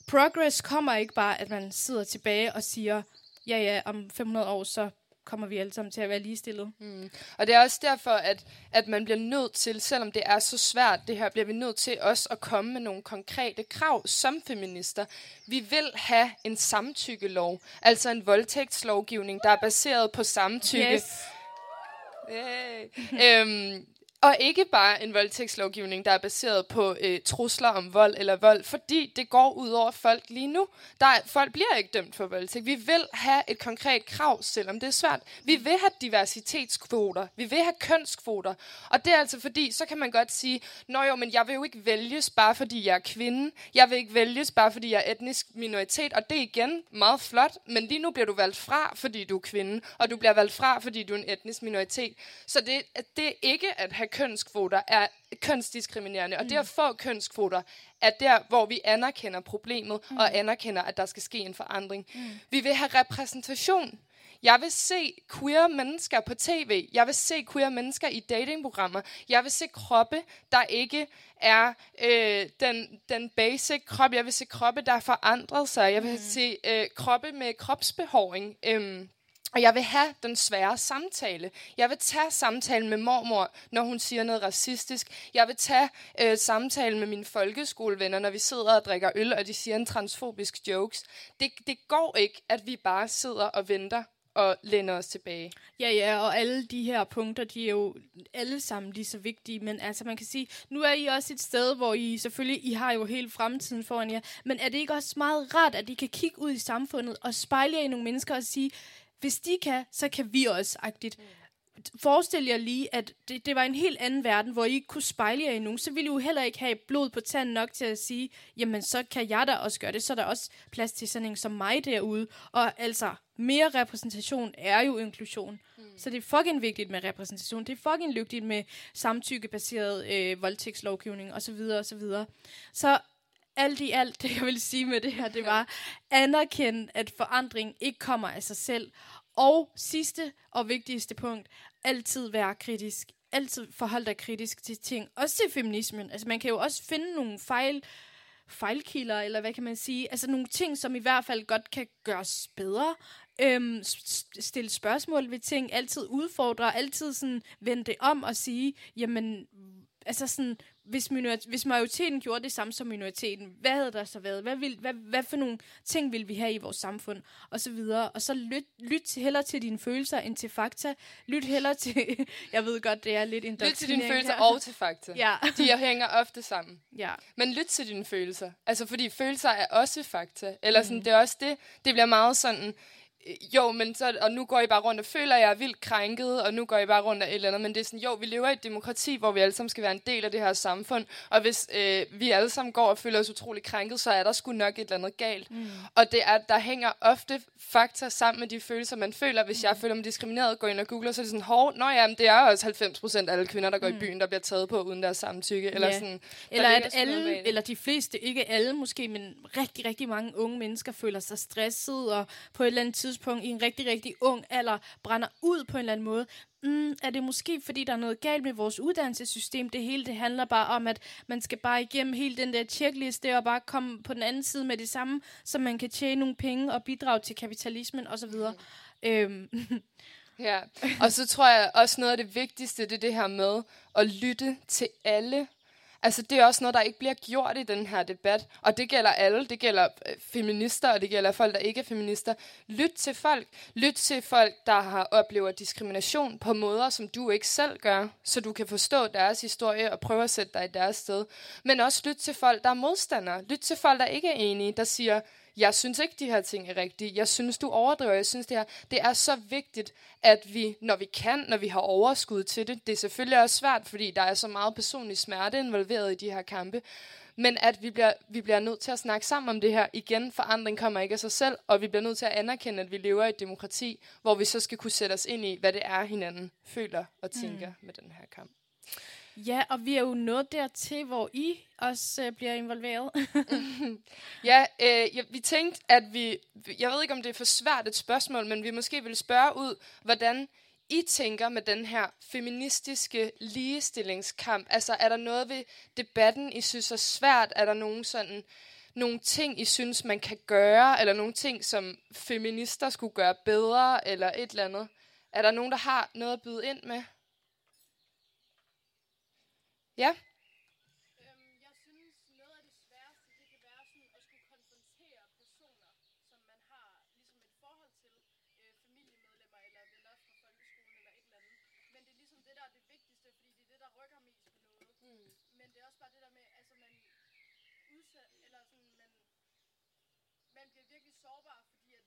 progress kommer ikke bare, at man sidder tilbage og siger, ja ja, om 500 år, så kommer vi alle sammen til at være ligestillet. Mm. Og det er også derfor, at, at man bliver nødt til, selvom det er så svært, det her, bliver vi nødt til også at komme med nogle konkrete krav som feminister. Vi vil have en samtykkelov, altså en voldtægtslovgivning, der er baseret på samtykke. Yes Hey. øhm, og ikke bare en voldtægtslovgivning, der er baseret på øh, trusler om vold eller vold, fordi det går ud over folk lige nu. Der er, folk bliver ikke dømt for voldtægt. Vi vil have et konkret krav, selvom det er svært. Vi vil have diversitetskvoter. Vi vil have kønskvoter. Og det er altså fordi, så kan man godt sige, Nå jo, men jeg vil jo ikke vælges bare fordi jeg er kvinde. Jeg vil ikke vælges bare fordi jeg er etnisk minoritet. Og det er igen meget flot, men lige nu bliver du valgt fra, fordi du er kvinde. Og du bliver valgt fra, fordi du er en etnisk minoritet. Så det, det er ikke at have kønskvoter er kønsdiskriminerende, og mm. det at få kønskvoter er der, hvor vi anerkender problemet mm. og anerkender, at der skal ske en forandring. Mm. Vi vil have repræsentation. Jeg vil se queer mennesker på tv. Jeg vil se queer mennesker i datingprogrammer. Jeg vil se kroppe, der ikke er øh, den, den basic krop. Jeg vil se kroppe, der har forandret sig. Jeg vil mm. se øh, kroppe med kropsbehåring. Øh, og jeg vil have den svære samtale. Jeg vil tage samtalen med mormor, når hun siger noget racistisk. Jeg vil tage øh, samtalen med mine folkeskolevenner, når vi sidder og drikker øl, og de siger en transfobisk jokes. Det, det går ikke, at vi bare sidder og venter og lænder os tilbage. Ja, ja, og alle de her punkter, de er jo alle sammen lige så vigtige, men altså man kan sige, nu er I også et sted, hvor I selvfølgelig, I har jo hele fremtiden foran jer, men er det ikke også meget rart, at I kan kigge ud i samfundet og spejle jer i nogle mennesker og sige, hvis de kan, så kan vi også, agtigt. Mm. Forestil jer lige, at det, det var en helt anden verden, hvor I ikke kunne spejle jer i nogen, så ville I jo heller ikke have blod på tanden nok til at sige, jamen så kan jeg da også gøre det, så er der også plads til sådan en som mig derude. Og altså, mere repræsentation er jo inklusion. Mm. Så det er fucking vigtigt med repræsentation. Det er fucking vigtigt med samtykkebaseret øh, voldtægtslovgivning osv. osv. Så alt i alt, det jeg vil sige med det her, det var anerkende, at forandring ikke kommer af sig selv. Og sidste og vigtigste punkt, altid være kritisk. Altid forholde dig kritisk til ting. Også til feminismen. Altså man kan jo også finde nogle fejl, fejlkilder, eller hvad kan man sige? Altså nogle ting, som i hvert fald godt kan gøres bedre. Øhm, stille spørgsmål ved ting, altid udfordre, altid sådan vende det om og sige, jamen, altså sådan, hvis, minori- hvis majoriteten gjorde det samme som minoriteten, hvad havde der så været? Hvad, vil, hvad, hvad for nogle ting vil vi have i vores samfund? Og så videre. Og så lyt, lyt heller til dine følelser end til fakta. Lyt heller til... jeg ved godt, det er lidt Lyt til dine følelser her. og til fakta. Ja. De hænger ofte sammen. Ja. Men lyt til dine følelser. Altså, fordi følelser er også fakta. Eller sådan, mm. det er også det. Det bliver meget sådan jo, men så, og nu går I bare rundt og føler, at jeg er vildt krænket, og nu går I bare rundt af et eller andet, men det er sådan, jo, vi lever i et demokrati, hvor vi alle sammen skal være en del af det her samfund, og hvis øh, vi alle sammen går og føler os utrolig krænket, så er der sgu nok et eller andet galt. Mm. Og det er, der hænger ofte fakta sammen med de følelser, man føler. Hvis jeg mm. føler mig diskrimineret, går ind og googler, så er det sådan, hov, nå ja, det er også 90 procent af alle kvinder, der går mm. i byen, der bliver taget på uden deres samtykke. Eller, yeah. sådan, eller at alle, eller de fleste, ikke alle måske, men rigtig, rigtig mange unge mennesker føler sig stresset, og på et eller andet tidspunkt i en rigtig, rigtig ung alder brænder ud på en eller anden måde, mm, er det måske, fordi der er noget galt med vores uddannelsessystem. Det hele det handler bare om, at man skal bare igennem hele den der checkliste og bare komme på den anden side med det samme, så man kan tjene nogle penge og bidrage til kapitalismen osv. Mm. Øhm. ja, og så tror jeg også noget af det vigtigste, det er det her med at lytte til alle Altså, det er også noget, der ikke bliver gjort i den her debat. Og det gælder alle. Det gælder øh, feminister, og det gælder folk, der ikke er feminister. Lyt til folk. Lyt til folk, der har oplever diskrimination på måder, som du ikke selv gør, så du kan forstå deres historie og prøve at sætte dig i deres sted. Men også lyt til folk, der er modstandere. Lyt til folk, der ikke er enige, der siger, jeg synes ikke, de her ting er rigtige. Jeg synes, du overdriver. Jeg synes, det, her, det er så vigtigt, at vi, når vi kan, når vi har overskud til det, det er selvfølgelig også svært, fordi der er så meget personlig smerte involveret i de her kampe, men at vi bliver, vi bliver nødt til at snakke sammen om det her. Igen, forandring kommer ikke af sig selv, og vi bliver nødt til at anerkende, at vi lever i et demokrati, hvor vi så skal kunne sætte os ind i, hvad det er, hinanden føler og tænker mm. med den her kamp. Ja, og vi er jo nået dertil, hvor I også øh, bliver involveret. ja, øh, ja, vi tænkte, at vi... Jeg ved ikke, om det er for svært et spørgsmål, men vi måske vil spørge ud, hvordan I tænker med den her feministiske ligestillingskamp. Altså, er der noget ved debatten, I synes er svært? Er der nogen sådan nogle ting, I synes, man kan gøre, eller nogle ting, som feminister skulle gøre bedre, eller et eller andet? Er der nogen, der har noget at byde ind med? Ja? Øhm, jeg synes, noget af det sværeste, det kan være sådan at skulle konfrontere personer, som man har ligesom et forhold til, øh, familiemedlemmer eller venner fra folkeskolen eller et eller andet. Men det er det, der er det vigtigste, fordi det er det, der rykker mest på noget. Mm. Men det er også bare det der med, altså man udsat, eller sådan, man, man bliver virkelig sårbar, fordi at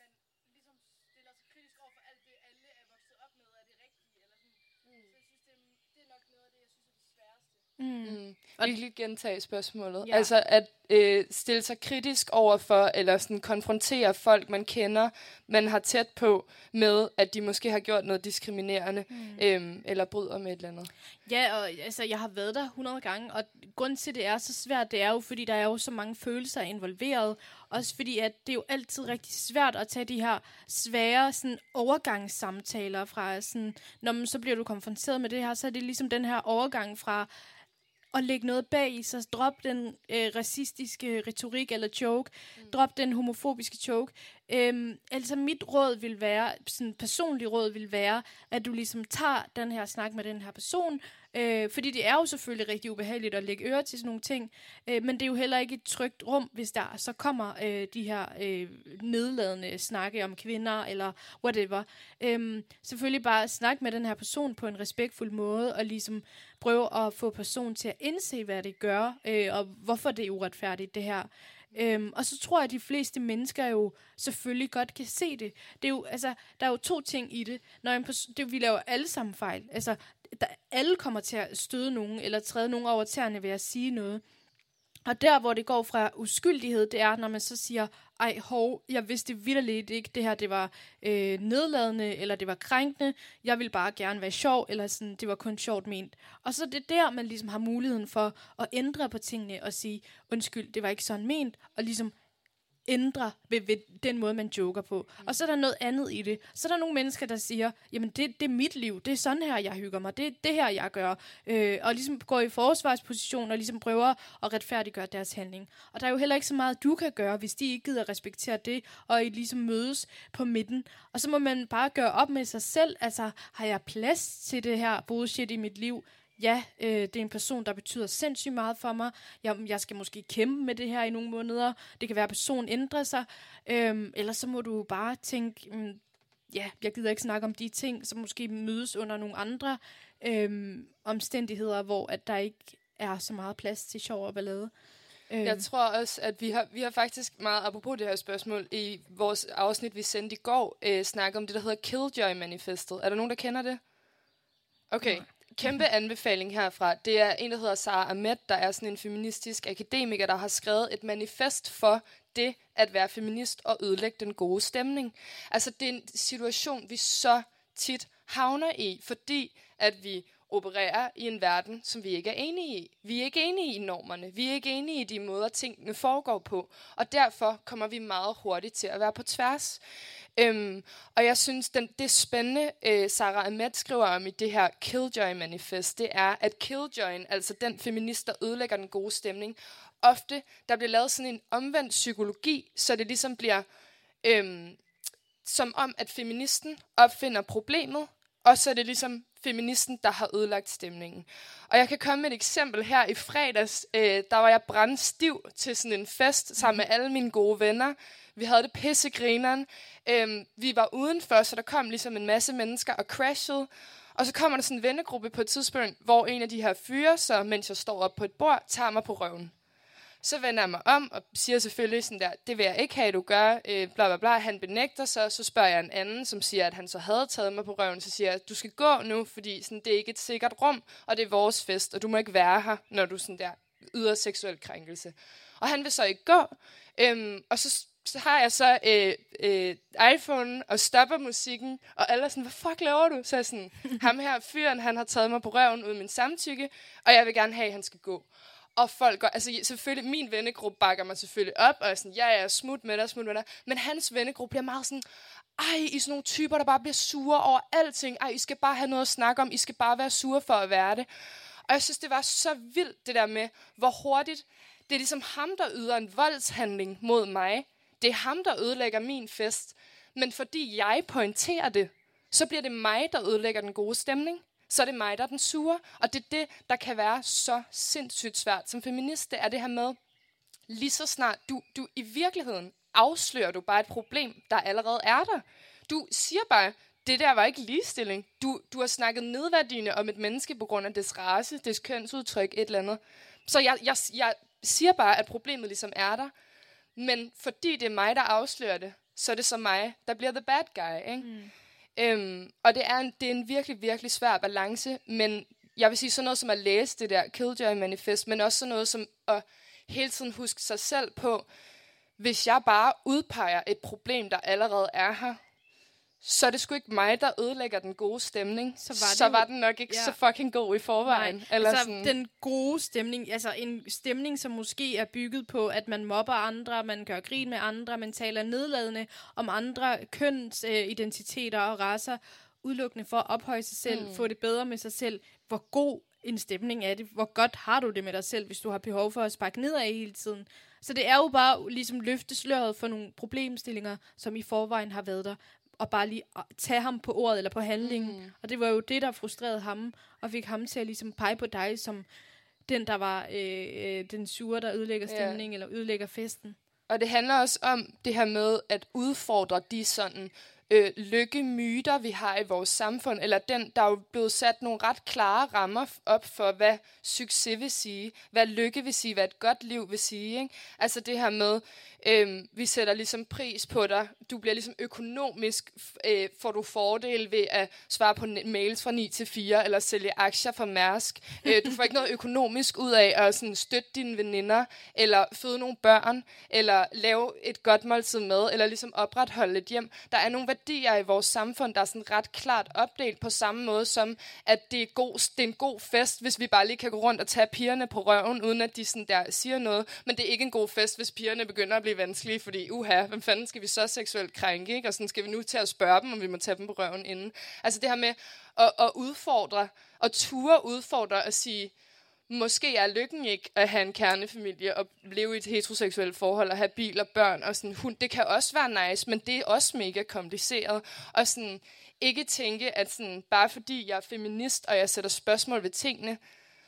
man ligesom stiller sig kritisk over for alt det, alle er vokset op med, er det rigtige, eller sådan. Mm. Så jeg synes, det, er- det er nok noget af det, jeg synes er det sværeste. Mm. Og lige gentage spørgsmålet. Ja. Altså at øh, stille sig kritisk over for, eller sådan konfrontere folk, man kender, man har tæt på, med at de måske har gjort noget diskriminerende, mm. øhm, eller bryder med et eller andet. Ja, og altså, jeg har været der 100 gange, og grunden til, det er så svært, det er jo, fordi der er jo så mange følelser involveret. Også fordi, at det er jo altid rigtig svært at tage de her svære sådan, overgangssamtaler fra sådan, når man, så bliver du konfronteret med det her, så er det ligesom den her overgang fra at lægge noget bag i sig. Drop den øh, racistiske retorik eller joke. Mm. Drop den homofobiske joke. Øhm, altså mit råd vil være, sådan personlig råd vil være, at du ligesom tager den her snak med den her person, øh, fordi det er jo selvfølgelig rigtig ubehageligt at lægge øre til sådan nogle ting, øh, men det er jo heller ikke et trygt rum, hvis der så kommer øh, de her øh, nedladende snakke om kvinder eller whatever. Øh, selvfølgelig bare snak med den her person på en respektfuld måde, og ligesom prøve at få personen til at indse, hvad det gør, øh, og hvorfor det er uretfærdigt, det her. Øhm, og så tror jeg, at de fleste mennesker jo selvfølgelig godt kan se det. det er jo, altså, der er jo to ting i det. Når en det, vi laver alle sammen fejl. Altså, der, alle kommer til at støde nogen, eller træde nogen over tæerne ved at sige noget. Og der, hvor det går fra uskyldighed, det er, når man så siger, ej, hov, jeg vidste vidderligt ikke, det her det var øh, nedladende, eller det var krænkende, jeg vil bare gerne være sjov, eller sådan, det var kun sjovt ment. Og så det er der, man ligesom har muligheden for at ændre på tingene og sige, undskyld, det var ikke sådan ment, og ligesom ændre ved, ved den måde, man joker på. Mm. Og så er der noget andet i det. Så er der nogle mennesker, der siger, jamen det, det er mit liv, det er sådan her, jeg hygger mig, det er det her, jeg gør. Øh, og ligesom går i forsvarsposition og ligesom prøver at retfærdiggøre deres handling. Og der er jo heller ikke så meget, du kan gøre, hvis de ikke gider respektere det, og I ligesom mødes på midten. Og så må man bare gøre op med sig selv, altså har jeg plads til det her bullshit i mit liv? Ja, øh, det er en person, der betyder sindssygt meget for mig. Jeg, jeg skal måske kæmpe med det her i nogle måneder. Det kan være, at personen ændrer sig. Øhm, eller så må du bare tænke, mm, ja, jeg gider ikke snakke om de ting, som måske mødes under nogle andre øhm, omstændigheder, hvor at der ikke er så meget plads til sjov og ballade. Øhm, Jeg tror også, at vi har, vi har faktisk meget, apropos det her spørgsmål, i vores afsnit, vi sendte i går, øh, snakket om det, der hedder Killjoy-manifestet. Er der nogen, der kender det? Okay, kæmpe anbefaling herfra. Det er en, der hedder Sara Ahmed, der er sådan en feministisk akademiker, der har skrevet et manifest for det at være feminist og ødelægge den gode stemning. Altså, det er en situation, vi så tit havner i, fordi at vi opererer i en verden, som vi ikke er enige i. Vi er ikke enige i normerne. Vi er ikke enige i de måder, tingene foregår på. Og derfor kommer vi meget hurtigt til at være på tværs. Øhm, og jeg synes, den, det spændende, øh, Sarah Ahmed skriver om i det her Killjoy-manifest, det er, at Killjoyen, altså den feminist, der ødelægger den gode stemning, ofte, der bliver lavet sådan en omvendt psykologi, så det ligesom bliver øhm, som om, at feministen opfinder problemet, og så er det ligesom feministen, der har ødelagt stemningen. Og jeg kan komme med et eksempel her i fredags. Øh, der var jeg brændstiv til sådan en fest sammen med alle mine gode venner. Vi havde det pissegrineren. Øh, vi var udenfor, så der kom ligesom en masse mennesker og crashede. Og så kommer der sådan en vennegruppe på et tidspunkt, hvor en af de her fyre, så mens jeg står op på et bord, tager mig på røven. Så vender jeg mig om og siger selvfølgelig sådan der, det vil jeg ikke have, du gør, øh, bla bla bla. Han benægter sig, så spørger jeg en anden, som siger, at han så havde taget mig på røven. Så siger jeg, du skal gå nu, fordi sådan, det er ikke et sikkert rum, og det er vores fest, og du må ikke være her, når du sådan der yder seksuel krænkelse. Og han vil så ikke gå, øhm, og så så har jeg så øh, øh, iPhone og stopper musikken, og alle er sådan, hvad fuck laver du? Så er jeg sådan, ham her fyren, han har taget mig på røven uden min samtykke, og jeg vil gerne have, at han skal gå. Og folk går, altså selvfølgelig, min vennegruppe bakker mig selvfølgelig op, og er sådan, ja, jeg er smut med dig, smut med dig. Men hans vennegruppe bliver meget sådan, ej, I er sådan nogle typer, der bare bliver sure over alting. Ej, I skal bare have noget at snakke om. I skal bare være sure for at være det. Og jeg synes, det var så vildt, det der med, hvor hurtigt det er ligesom ham, der yder en voldshandling mod mig. Det er ham, der ødelægger min fest. Men fordi jeg pointerer det, så bliver det mig, der ødelægger den gode stemning. Så er det mig, der er den sure. Og det er det, der kan være så sindssygt svært som feminist. Det er det her med, lige så snart du, du i virkeligheden afslører du bare et problem, der allerede er der. Du siger bare, det der var ikke ligestilling. Du, du har snakket nedværdigende om et menneske på grund af dets race, dets kønsudtryk, et eller andet. Så jeg, jeg, jeg siger bare, at problemet ligesom er der. Men fordi det er mig, der afslører det, så er det så mig, der bliver the bad guy. Ikke? Mm. Øhm, og det er, en, det er en virkelig, virkelig svær balance, men jeg vil sige sådan noget som at læse det der Killjoy Manifest, men også sådan noget som at hele tiden huske sig selv på, hvis jeg bare udpeger et problem, der allerede er her, så er det sgu ikke mig, der ødelægger den gode stemning. Så var, så var den nok ikke ja. så fucking god i forvejen. Nej, eller altså sådan. den gode stemning, altså en stemning, som måske er bygget på, at man mobber andre, man gør grin med andre, man taler nedladende om andre kønsidentiteter øh, og raser, udelukkende for at ophøje sig selv, mm. få det bedre med sig selv. Hvor god en stemning er det? Hvor godt har du det med dig selv, hvis du har behov for at sparke nedad hele tiden? Så det er jo bare ligesom løfte sløret for nogle problemstillinger, som i forvejen har været der og bare lige tage ham på ordet eller på handlingen. Mm. Og det var jo det, der frustrerede ham, og fik ham til at ligesom pege på dig som den, der var øh, øh, den sure, der ødelægger stemningen ja. eller ødelægger festen. Og det handler også om det her med at udfordre de sådan øh, lykkemyter, vi har i vores samfund, eller den, der er jo blevet sat nogle ret klare rammer op for, hvad succes vil sige, hvad lykke vil sige, hvad et godt liv vil sige. Ikke? Altså det her med, øh, vi sætter ligesom pris på dig, du bliver ligesom økonomisk, øh, får du fordel ved at svare på mails fra 9 til 4, eller sælge aktier fra Mærsk. øh, du får ikke noget økonomisk ud af at sådan, støtte dine veninder, eller føde nogle børn, eller lave et godt måltid med, eller ligesom opretholde et hjem. Der er nogle værdier i vores samfund, der er sådan ret klart opdelt på samme måde som, at det er, god, det er en god fest, hvis vi bare lige kan gå rundt og tage pigerne på røven, uden at de sådan der siger noget. Men det er ikke en god fest, hvis pigerne begynder at blive vanskelige, fordi uha, hvem fanden skal vi så seksuelt krænke, ikke? Og sådan skal vi nu til at spørge dem, om vi må tage dem på røven inden. Altså det her med at, at udfordre, og ture udfordre og sige, måske er lykken ikke at have en kernefamilie og leve i et heteroseksuelt forhold og have bil og børn og sådan hund. Det kan også være nice, men det er også mega kompliceret. Og sådan ikke tænke, at sådan, bare fordi jeg er feminist, og jeg sætter spørgsmål ved tingene,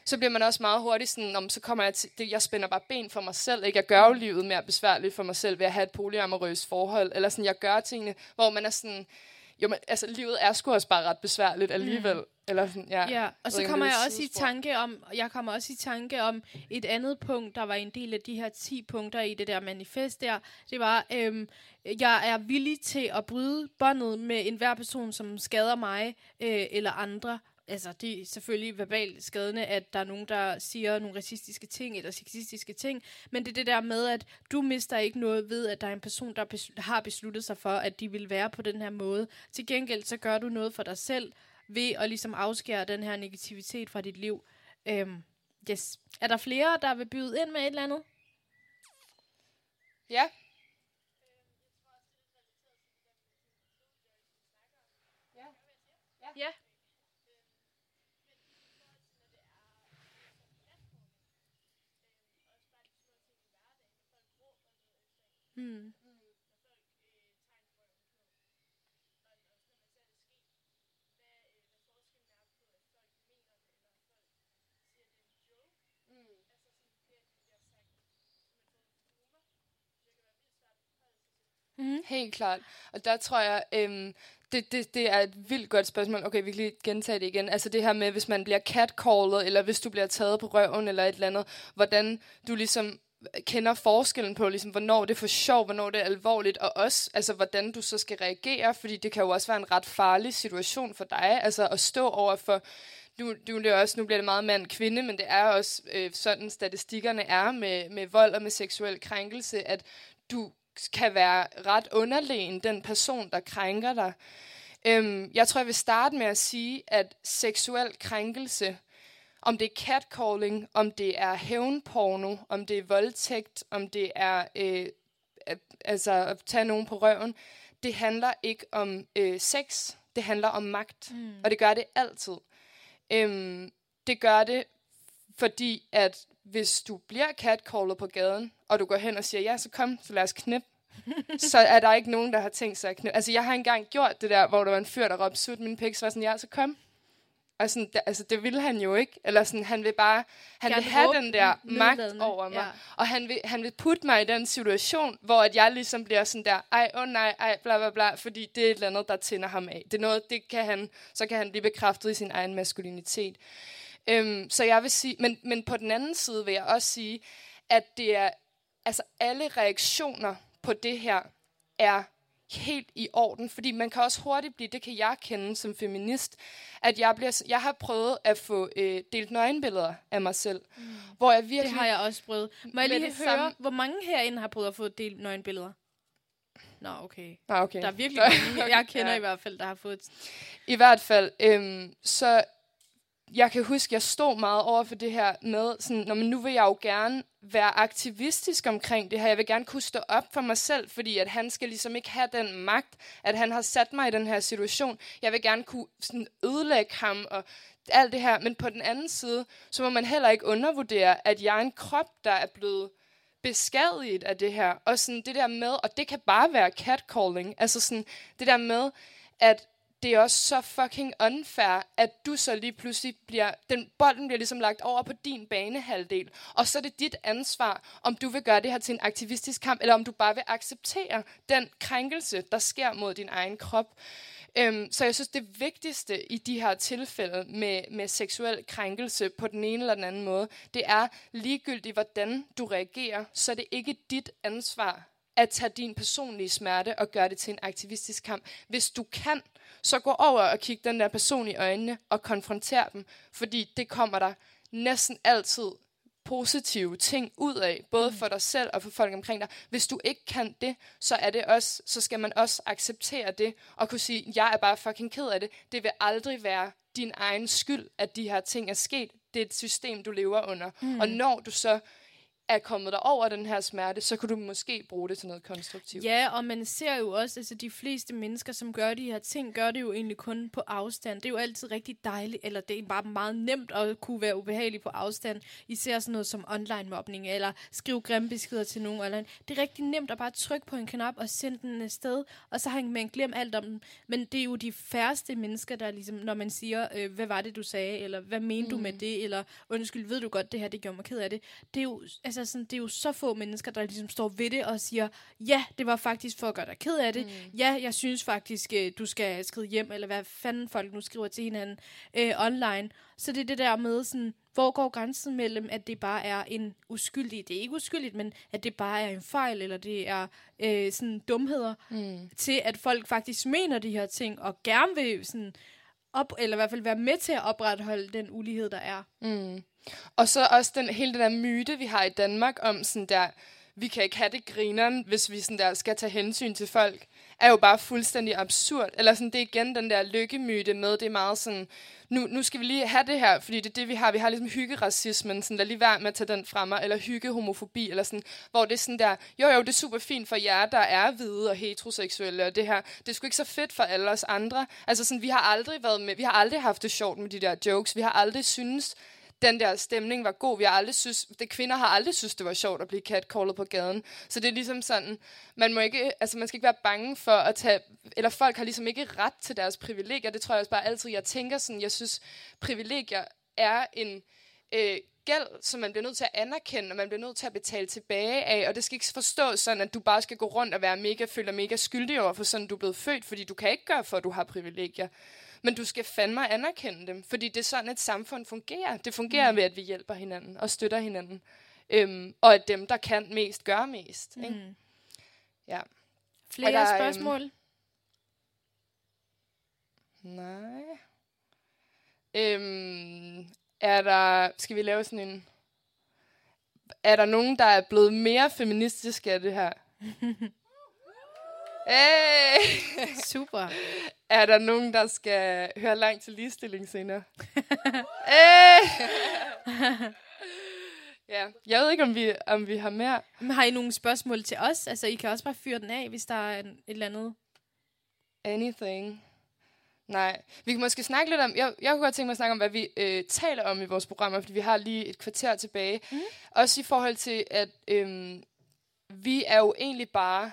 så bliver man også meget hurtigt sådan, om så kommer jeg til, det, jeg spænder bare ben for mig selv, ikke? Jeg gør jo livet mere besværligt for mig selv ved at have et polyamorøst forhold, eller sådan, jeg gør tingene, hvor man er sådan, jo, men, altså, livet er sgu også bare ret besværligt alligevel. Mm. Eller sådan, ja. ja, og så kommer jeg også i tanke om, jeg kommer også i tanke om et andet punkt, der var en del af de her 10 punkter i det der manifest der. Det var, øhm, jeg er villig til at bryde båndet med enhver person, som skader mig øh, eller andre. Altså, det er selvfølgelig verbalt skadende, at der er nogen, der siger nogle racistiske ting eller sexistiske ting, men det er det der med, at du mister ikke noget ved, at der er en person, der besl- har besluttet sig for, at de vil være på den her måde. Til gengæld, så gør du noget for dig selv, ved at ligesom afskære den her negativitet fra dit liv. Øhm, yes. Er der flere, der vil byde ind med et eller andet? Ja. Ja. Ja. Hmm. Mm. Helt klart. Og der tror jeg, øhm, det, det, det er et vildt godt spørgsmål. Okay, vi kan lige gentage det igen. Altså det her med, hvis man bliver catcallet, eller hvis du bliver taget på røven, eller et eller andet, hvordan du ligesom kender forskellen på, ligesom, hvornår det er for sjov, hvornår det er alvorligt, og også, altså, hvordan du så skal reagere, fordi det kan jo også være en ret farlig situation for dig, altså at stå over for, nu, nu, det også, nu bliver det meget mand-kvinde, men det er også øh, sådan, statistikkerne er med, med vold og med seksuel krænkelse, at du kan være ret underlegen, den person, der krænker dig. Øhm, jeg tror, jeg vil starte med at sige, at seksuel krænkelse, om det er catcalling, om det er hævnporno, om det er voldtægt, om det er øh, altså at tage nogen på røven, det handler ikke om øh, sex, det handler om magt. Mm. Og det gør det altid. Øhm, det gør det, fordi at hvis du bliver catcallet på gaden, og du går hen og siger, ja, så kom, så lad os knippe, så er der ikke nogen, der har tænkt sig at knippe. Altså, jeg har engang gjort det der, hvor der var en fyr, der råbte, sut min pik, så var sådan, ja, så kom. Og sådan, det, altså, det vil han jo ikke. Eller sådan, han vil bare, han Gerne vil have den der magt nedladende. over mig. Ja. Og han vil, han vil putte mig i den situation, hvor at jeg ligesom bliver sådan der, ej, åh oh nej, ej, bla bla bla, fordi det er et eller andet, der tænder ham af. Det er noget, det kan han, så kan han blive bekræftet i sin egen maskulinitet. Øhm, så jeg vil sige, men, men på den anden side vil jeg også sige, at det er, altså alle reaktioner på det her er helt i orden, fordi man kan også hurtigt blive, det kan jeg kende som feminist, at jeg, bliver, jeg har prøvet at få øh, delt nøgenbilleder af mig selv, mm. hvor jeg virkelig... Det har jeg også prøvet. Må jeg lige høre, samme- hvor mange herinde har prøvet at få delt nøgenbilleder? Nå, okay. Nå, okay. Der er virkelig mange, jeg kender Ja. i hvert fald, der har fået... I hvert fald, øhm, så jeg kan huske, jeg stod meget over for det her med, sådan, når man nu vil jeg jo gerne være aktivistisk omkring det her. Jeg vil gerne kunne stå op for mig selv, fordi at han skal ligesom ikke have den magt, at han har sat mig i den her situation. Jeg vil gerne kunne sådan, ødelægge ham og alt det her. Men på den anden side, så må man heller ikke undervurdere, at jeg er en krop, der er blevet beskadiget af det her. Og sådan det der med, og det kan bare være catcalling, altså sådan det der med, at det er også så fucking unfair, at du så lige pludselig bliver, den bolden bliver ligesom lagt over på din banehalvdel, og så er det dit ansvar, om du vil gøre det her til en aktivistisk kamp, eller om du bare vil acceptere den krænkelse, der sker mod din egen krop. Øhm, så jeg synes, det vigtigste i de her tilfælde med, med seksuel krænkelse på den ene eller den anden måde, det er ligegyldigt, hvordan du reagerer, så er det ikke dit ansvar at tage din personlige smerte og gøre det til en aktivistisk kamp. Hvis du kan, så gå over og kig den der person i øjnene og konfronter dem, fordi det kommer der næsten altid positive ting ud af, både for dig selv og for folk omkring dig. Hvis du ikke kan det, så er det også, så skal man også acceptere det og kunne sige, jeg er bare fucking ked af det. Det vil aldrig være din egen skyld, at de her ting er sket. Det er et system, du lever under. Mm. Og når du så er kommet dig over den her smerte, så kan du måske bruge det til noget konstruktivt. Ja, og man ser jo også, altså de fleste mennesker, som gør de her ting, gør det jo egentlig kun på afstand. Det er jo altid rigtig dejligt, eller det er bare meget nemt at kunne være ubehagelig på afstand. Især sådan noget som online mobning, eller skrive grimme beskeder til nogen online. Det er rigtig nemt at bare trykke på en knap og sende den afsted, og så har man glemt alt om den. Men det er jo de færreste mennesker, der ligesom, når man siger, øh, hvad var det, du sagde, eller hvad mente mm. du med det, eller undskyld, ved du godt, det her, det gjorde mig ked af det. Det er jo, altså sådan, det er jo så få mennesker, der ligesom står ved det og siger, ja, det var faktisk for at gøre dig ked af det. Mm. Ja, jeg synes faktisk, øh, du skal skride hjem, eller hvad fanden folk nu skriver til hinanden øh, online. Så det er det der med sådan, hvor går grænsen mellem, at det bare er en uskyldig, det er ikke uskyldigt, men at det bare er en fejl, eller det er øh, sådan dumheder, mm. til at folk faktisk mener de her ting, og gerne vil sådan op, eller i hvert fald være med til at opretholde den ulighed, der er. Mm. Og så også den, hele den der myte, vi har i Danmark om sådan der, vi kan ikke have det grineren, hvis vi sådan der skal tage hensyn til folk, er jo bare fuldstændig absurd. Eller sådan, det er igen den der lykkemyte med, det er meget sådan, nu, nu skal vi lige have det her, fordi det er det, vi har. Vi har ligesom hyggeracismen, sådan, lad lige være med at tage den frem, eller hyggehomofobi, eller sådan, hvor det er sådan der, jo jo, det er super fint for jer, der er hvide og heteroseksuelle, og det her, det er sgu ikke så fedt for alle os andre. Altså sådan, vi har aldrig været med, vi har aldrig haft det sjovt med de der jokes, vi har aldrig synes den der stemning var god. Vi har aldrig synes, det kvinder har aldrig synes, det var sjovt at blive catcallet på gaden. Så det er ligesom sådan, man må ikke, altså man skal ikke være bange for at tage, eller folk har ligesom ikke ret til deres privilegier. Det tror jeg også bare altid, jeg tænker sådan, jeg synes, privilegier er en øh, gæld, som man bliver nødt til at anerkende, og man bliver nødt til at betale tilbage af, og det skal ikke forstås sådan, at du bare skal gå rundt og være mega, føler mega skyldig over for sådan, du er blevet født, fordi du kan ikke gøre for, at du har privilegier. Men du skal fandme anerkende dem, fordi det er sådan, et samfund fungerer. Det fungerer mm. ved, at vi hjælper hinanden og støtter hinanden. Øhm, og at dem, der kan mest, gør mest. Ikke? Mm. Ja. Flere der, øhm, spørgsmål? Nej. Øhm, er der... Skal vi lave sådan en... Er der nogen, der er blevet mere feministiske af det her? hey! Super. Er der nogen, der skal høre langt til ligestilling senere? hey! ja, jeg ved ikke, om vi, om vi har mere. Men har I nogle spørgsmål til os? Altså, I kan også bare fyre den af, hvis der er en, et eller andet. Anything. Nej. Vi kan måske snakke lidt om... Jeg, jeg kunne godt tænke mig at snakke om, hvad vi øh, taler om i vores programmer, fordi vi har lige et kvarter tilbage. Mm. Også i forhold til, at øh, vi er jo egentlig bare...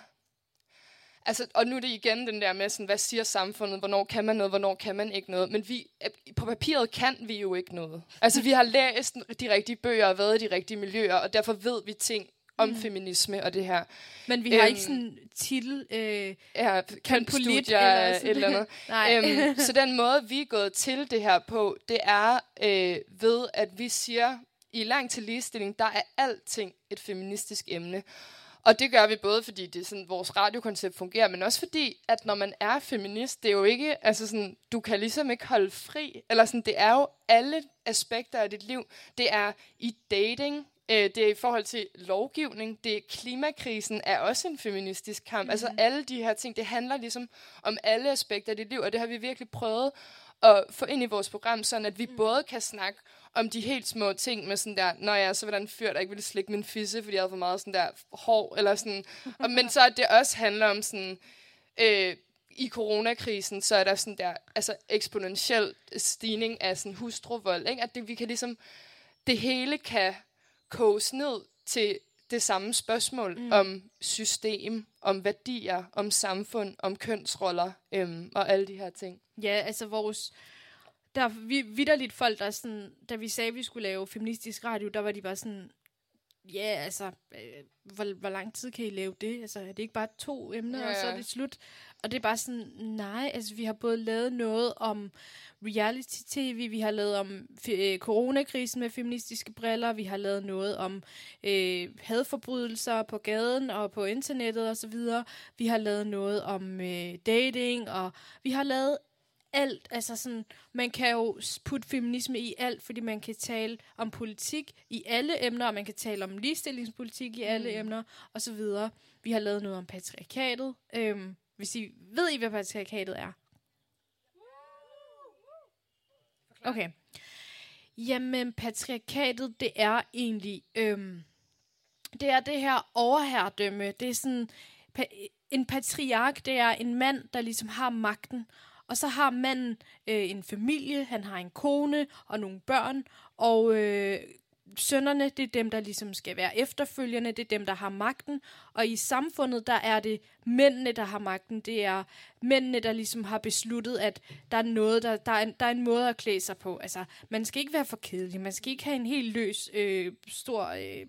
Altså, og nu er det igen den der med, sådan, hvad siger samfundet, hvornår kan man noget, hvornår kan man ikke noget. Men vi, på papiret kan vi jo ikke noget. Altså, vi har læst de rigtige bøger og været i de rigtige miljøer, og derfor ved vi ting om mm. feminisme og det her. Men vi har Øhm, ikke sådan en titel. Øh, Ja, Kønspolit kønsstudier eller sådan. eller andet. nej. øhm, så den måde, vi er gået til det her på, det er øh, ved, at vi siger, i Lang til Ligestilling, der er alting et feministisk emne. Og det gør vi både, fordi det er sådan, vores radiokoncept fungerer, men også fordi, at når man er feminist, det er jo ikke, altså sådan, du kan ligesom ikke holde fri, eller sådan, det er jo alle aspekter af dit liv. Det er i dating, øh, det er i forhold til lovgivning, det er klimakrisen er også en feministisk kamp. Mm. Altså alle de her ting, det handler ligesom om alle aspekter af dit liv, og det har vi virkelig prøvet at få ind i vores program, sådan at vi mm. både kan snakke om de helt små ting med sådan der, når jeg så var der en fyr, der ikke ville slikke min fisse, fordi jeg havde for meget sådan der hår, eller sådan. Og, men så at det også handler om sådan, øh, i coronakrisen, så er der sådan der, altså eksponentiel stigning af sådan hustruvold, ikke? At det, vi kan ligesom, det hele kan koges ned til det samme spørgsmål mm. om system, om værdier, om samfund, om kønsroller øhm, og alle de her ting. Ja, altså vores... Der er vi, vidderligt folk, der er sådan... Da vi sagde, at vi skulle lave feministisk radio, der var de bare sådan... Ja, altså... Øh, hvor, hvor lang tid kan I lave det? Altså, er det ikke bare to emner, ja, Ja, og så er det slut? Og det er bare sådan... Nej, altså, vi har både lavet noget om reality-tv, vi har lavet om øh, coronakrisen med feministiske briller, vi har lavet noget om øh, hadforbrydelser på gaden og på internettet osv., vi har lavet noget om øh, dating, og vi har lavet alt. Altså sådan, man kan jo putte feminisme i alt, fordi man kan tale om politik i alle emner, og man kan tale om ligestillingspolitik i alle mm. emner, og så videre. Vi har lavet noget om patriarkatet. Øhm, hvis I ved I, hvad patriarkatet er? Okay. Jamen, patriarkatet, det er egentlig... Øhm, det er det her overherredømme. Det er sådan... Pa- en patriark, det er en mand, der ligesom har magten. Og så har manden øh, en familie, han har en kone og nogle børn, og øh, sønnerne, det er dem, der ligesom skal være efterfølgende, det er dem, der har magten. Og i samfundet, der er det mændene, der har magten. Det er mændene, der ligesom har besluttet, at der er noget, der, der, er, en, der er en måde at klæde sig på. Altså, man skal ikke være for kedelig, man skal ikke have en helt løs, øh, stor... Øh,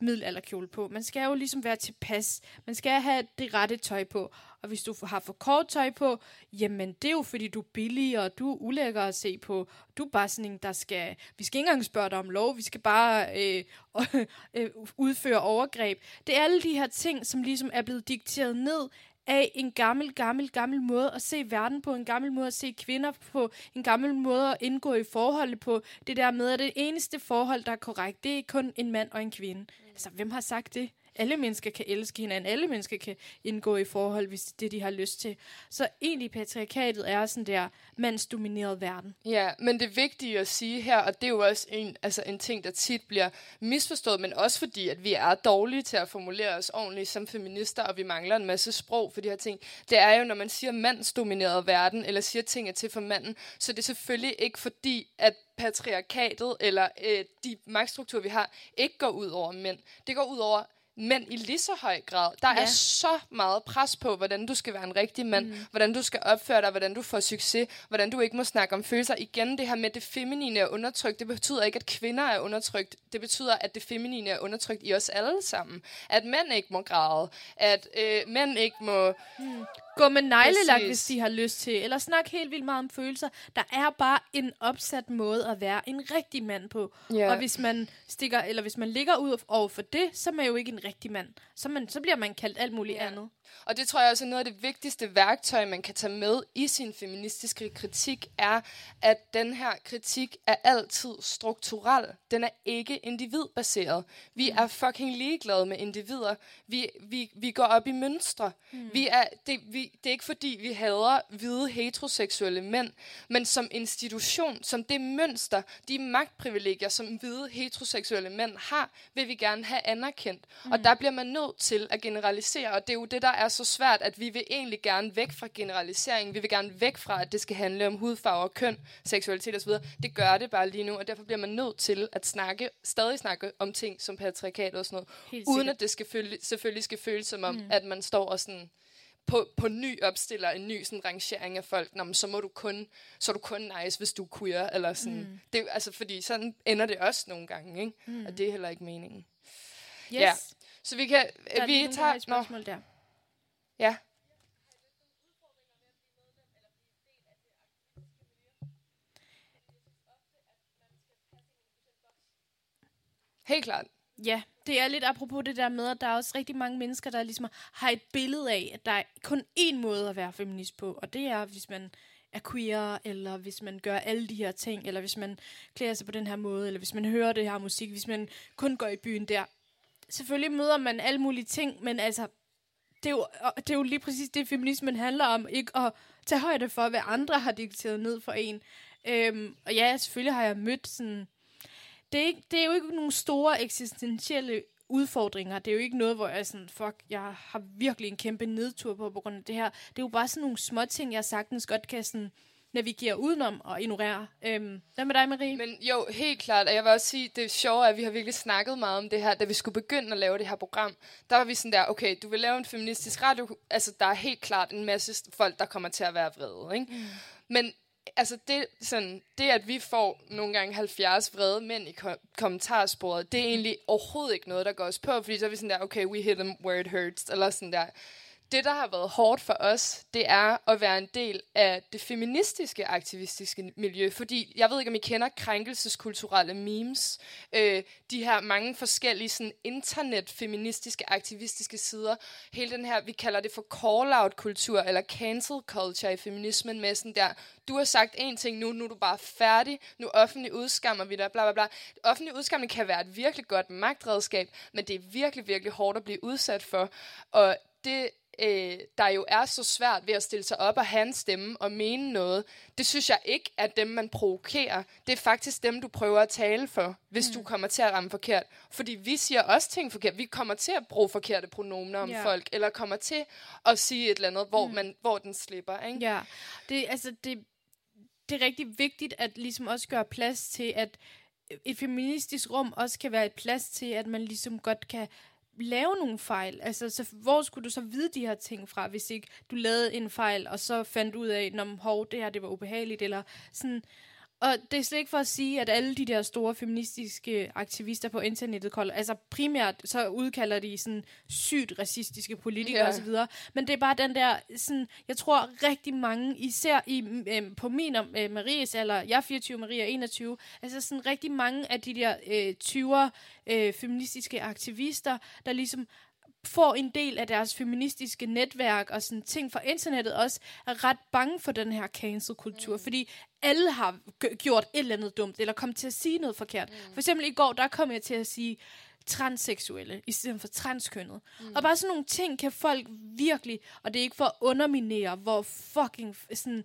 middelalderkjole på. Man skal jo ligesom være tilpas. Man skal have det rette tøj på. Og hvis du har for kort tøj på, jamen det er jo fordi, du er billig, og du er ulækker at se på. Du er bare sådan en, der skal... Vi skal ikke engang spørge dig om lov, vi skal bare øh, øh, udføre overgreb. Det er alle de her ting, som ligesom er blevet dikteret ned af en gammel, gammel, gammel måde at se verden på, en gammel måde at se kvinder på, en gammel måde at indgå i forholdet på. Det der med, at det eneste forhold, der er korrekt, det er kun en mand og en kvinde. Mm. Altså, hvem har sagt det? Alle mennesker kan elske hinanden. Alle mennesker kan indgå i forhold, hvis det de har lyst til. Så egentlig patriarkatet er sådan der mandsdomineret verden. Ja, men det vigtige at sige her, og det er jo også en, altså en ting, der tit bliver misforstået, men også fordi, at vi er dårlige til at formulere os ordentligt som feminister, og vi mangler en masse sprog for de her ting. Det er jo, når man siger mandsdomineret verden, eller siger ting er til for manden, så det er selvfølgelig ikke fordi, at patriarkatet eller øh, de magtstrukturer, vi har, ikke går ud over mænd. Det går ud over mænd i lige så høj grad. Der ja. Er så meget pres på, hvordan du skal være en rigtig mand, mm. hvordan du skal opføre dig, hvordan du får succes, hvordan du ikke må snakke om følelser. Igen, det her med det feminine er undertrykt, det betyder ikke, at kvinder er undertrykt. Det betyder, at det feminine er undertrykt i os alle sammen. At mænd ikke må græde, at øh, mænd ikke må... Gå med neglelak, Præcis. hvis de har lyst til. Eller snak helt vildt meget om følelser. Der er bare en opsat måde at være en rigtig mand på. Ja. Og hvis man stikker, eller hvis man ligger ud over for det, så er man jo ikke en rigtig mand. Så, man, så bliver man kaldt alt muligt Ja. andet. Og det tror jeg også er noget af det vigtigste værktøj, man kan tage med i sin feministiske kritik, er, at den her kritik er altid strukturel. Den er ikke individbaseret. Vi er fucking ligeglade med individer. Vi, vi, vi går op i mønstre. Mm. Vi er, det, vi, det er ikke fordi, vi hader hvide heteroseksuelle mænd, men som institution, som det mønster, de magtprivilegier, som hvide heteroseksuelle mænd har, vil vi gerne have anerkendt. Mm. Og der bliver man nødt til at generalisere, og det er jo det, der er så svært, at vi vil egentlig gerne væk fra generalisering. Vi vil gerne væk fra, at det skal handle om hudfarve, køn, seksualitet osv. Det gør det bare lige nu, og derfor bliver man nødt til at snakke, stadig snakke om ting som patriarkat og sådan noget, Helt uden sikkert. at det skal føle, selvfølgelig skal føles som om, mm. at man står og sådan på, på ny opstiller en ny sådan, rangering af folk, Nå, men så må du kun, så er du kun nice, hvis du er queer, eller sådan. Mm. Det, er altså, fordi sådan ender det også nogle gange, ikke? Mm. Og det er heller ikke meningen. Yes. Ja. Så vi kan, Der er vi tager, et nå, spørgsmål der ja. Helt klart. Ja, det er lidt apropos det der med, at der er også rigtig mange mennesker, der ligesom har et billede af, at der er kun én måde at være feminist på, og det er, hvis man er queer, eller hvis man gør alle de her ting, eller hvis man klæder sig på den her måde, eller hvis man hører det her musik, hvis man kun går i byen der. Selvfølgelig møder man alle mulige ting, men altså, det er jo, det er jo lige præcis det, feminismen handler om, ikke at tage højde for, hvad andre har dikteret ned for en. Øhm, og ja, selvfølgelig har jeg mødt sådan det er, ikke, det er jo ikke nogle store eksistentielle udfordringer. Det er jo ikke noget, hvor jeg er sådan, fuck, jeg har virkelig en kæmpe nedtur på på grund af det her. Det er jo bare sådan nogle små ting, jeg sagtens godt kan sådan navigere udenom og ignorere. Øhm, hvad med dig, Marie? Men jo, helt klart. Og jeg vil også sige, det er sjovt, at vi har virkelig snakket meget om det her, da vi skulle begynde at lave det her program. Der var vi sådan der, okay, du vil lave en feministisk radio. Altså, der er helt klart en masse folk, der kommer til at være vrede, ikke? Mm. Men altså, det, sådan, det, at vi får nogle gange 70 vrede mænd i ko- kommentarsporet, det er egentlig overhovedet ikke noget, der går os på, fordi så er vi sådan der, okay, we hit them where it hurts, eller sådan der. Det, der har været hårdt for os, det er at være en del af det feministiske aktivistiske miljø, fordi jeg ved ikke, om I kender krænkelseskulturelle memes, øh, de her mange forskellige sådan, internet-feministiske aktivistiske sider, hele den her, vi kalder det for call-out-kultur, eller cancel culture i feminismen, med sådan der, du har sagt én ting nu, nu er du bare færdig, nu offentlig udskammer vi dig, bla bla bla. Offentlig udskamning kan være et virkelig godt magtredskab, men det er virkelig, virkelig hårdt at blive udsat for, og det øh, der jo er så svært ved at stille sig op og have en stemme og mene noget, det synes jeg ikke er dem, man provokerer. Det er faktisk dem, du prøver at tale for, hvis mm. du kommer til at ramme forkert. Fordi vi siger også ting forkert. Vi kommer til at bruge forkerte pronomener om Ja. folk, eller kommer til at sige et eller andet, hvor, mm. man, hvor den slipper. Ikke? Ja, det, altså, det, det er rigtig vigtigt at ligesom også gøre plads til, at et feministisk rum også kan være et plads til, at man ligesom godt kan lave nogle fejl. Altså, så hvor skulle du så vide de her ting fra, hvis ikke du lavede en fejl, og så fandt ud af, når hov, det her det var ubehageligt, eller sådan... Og det er slet ikke for at sige, at alle de der store feministiske aktivister på internettet, kolder, altså primært så udkalder de sådan sygt racistiske politikere yeah. osv., men det er bare den der, sådan, jeg tror rigtig mange, især i, øh, på min og øh, Maries alder, jeg er 24, Marie er 21, altså sådan rigtig mange af de der øh, 20'er øh, feministiske aktivister, der ligesom får en del af deres feministiske netværk og sådan ting fra internettet også, er ret bange for den her cancel-kultur, mm. fordi alle har gjort et eller andet dumt, eller kommet til at sige noget forkert. Mm. For eksempel i går, der kom jeg til at sige transseksuelle, i stedet for transkønnet. Mm. Og bare sådan nogle ting kan folk virkelig, og det er ikke for at underminere, hvor fucking sådan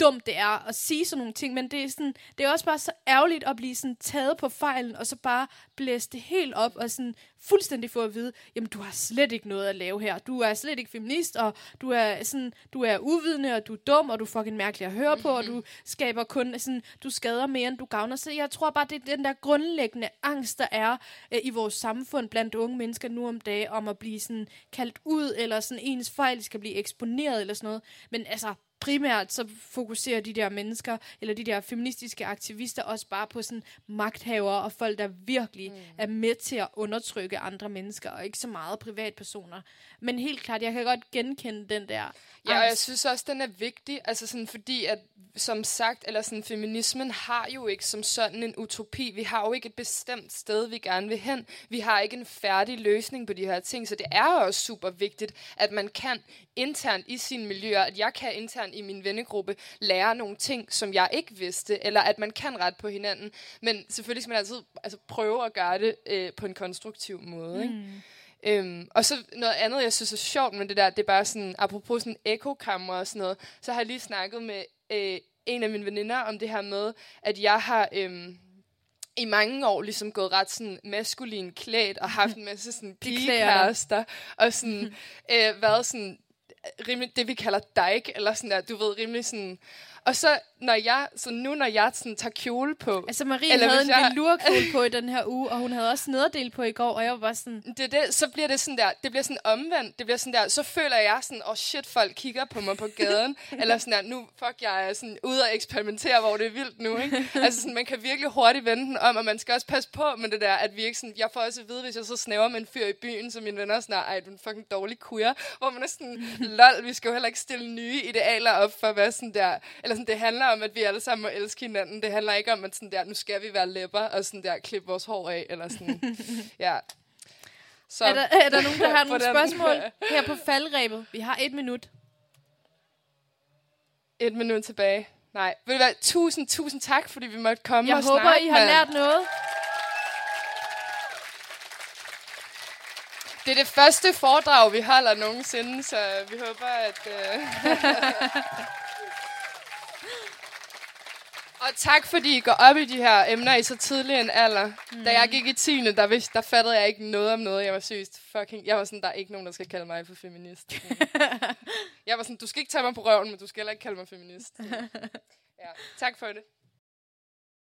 dumt det er at sige sådan nogle ting, men det er, sådan, det er også bare så ærgerligt at blive sådan taget på fejlen, og så bare blæse det helt op, og sådan fuldstændig få at vide, jamen du har slet ikke noget at lave her. Du er slet ikke feminist, og du er, sådan, du er uvidende, og du er dum, og du er fucking mærkelig at høre på, og du skaber kun, sådan, du skader mere, end du gavner. Så jeg tror bare, det er den der grundlæggende angst, der er øh, i vores samfund blandt unge mennesker nu om dagen, om at blive sådan kaldt ud, eller sådan ens fejl skal blive eksponeret, eller sådan noget. Men altså, primært så fokuserer de der mennesker, eller de der feministiske aktivister, også bare på sådan magthavere og folk, der virkelig mm. er med til at undertrykke andre mennesker, og ikke så meget privatpersoner. Men helt klart, jeg kan godt genkende den der Ja, og jeg synes også, den er vigtig, altså sådan fordi, at som sagt, eller sådan, feminismen har jo ikke som sådan en utopi. Vi har jo ikke et bestemt sted, vi gerne vil hen. Vi har ikke en færdig løsning på de her ting, så det er også super vigtigt, at man kan internt i sine miljøer, at jeg kan internt i min vennegruppe lære nogle ting, som jeg ikke vidste, eller at man kan rette på hinanden. Men selvfølgelig skal man altid altså, prøve at gøre det øh, på en konstruktiv måde. Ikke? Mm. Øhm, og så noget andet, jeg synes er sjovt med det der, det er bare sådan, apropos sådan ekokammer og sådan noget, så har jeg lige snakket med øh, en af mine veninder om det her med, at jeg har øhm, i mange år ligesom gået ret sådan maskulin klædt og haft en masse sådan pigekærester og sådan øh, været sådan rimelig det, vi kalder dyke, eller sådan der, du ved, rimelig sådan, og så, når jeg, så nu når jeg sådan tager kjole på, Altså, Marie Eller havde en jeg- velurkjole på i den her uge, og hun havde også nederdel på i går, og jeg var bare sådan... det, det, så bliver det sådan der, det bliver sådan omvendt, det bliver sådan der, så føler jeg sådan, åh oh shit, folk kigger på mig på gaden, eller sådan der, nu, fuck, jeg er sådan ude og eksperimentere, hvor det er vildt nu, ikke? Altså sådan, man kan virkelig hurtigt vende den om, og man skal også passe på med det der, at vi ikke sådan, jeg får også at vide, hvis jeg så snæver med en fyr i byen, så mine venner er sådan, ej, du er en fucking dårlig queer, hvor man er sådan, lol, vi skal jo heller ikke stille nye idealer op for, hvad sådan der, eller sådan, det handler om, at vi alle sammen må elske hinanden, det handler ikke om, at sådan der, nu skal vi være læpper, og sådan der, klippe vores hår af, eller sådan, ja. Så, Er der, er der nogen, der har nogle Hvordan- spørgsmål her på faldrebet? Vi har et minut. Et minut tilbage. Nej. Ved du hvad? Tusind, tusind tak, fordi vi måtte komme Jeg og håber, snakke. I har lært noget. Det er det første foredrag, vi holder nogensinde, så vi håber, at... Øh... og tak, fordi I går op i de her emner i så tidlig en alder. Mm. Da jeg gik i 10. Der, vidste, der fattede jeg ikke noget om noget. Jeg var seriøst fucking... Jeg var sådan, der er ikke nogen, der skal kalde mig for feminist. jeg var sådan, du skal ikke tage mig på røven, men du skal heller ikke kalde mig feminist. ja. Tak for det.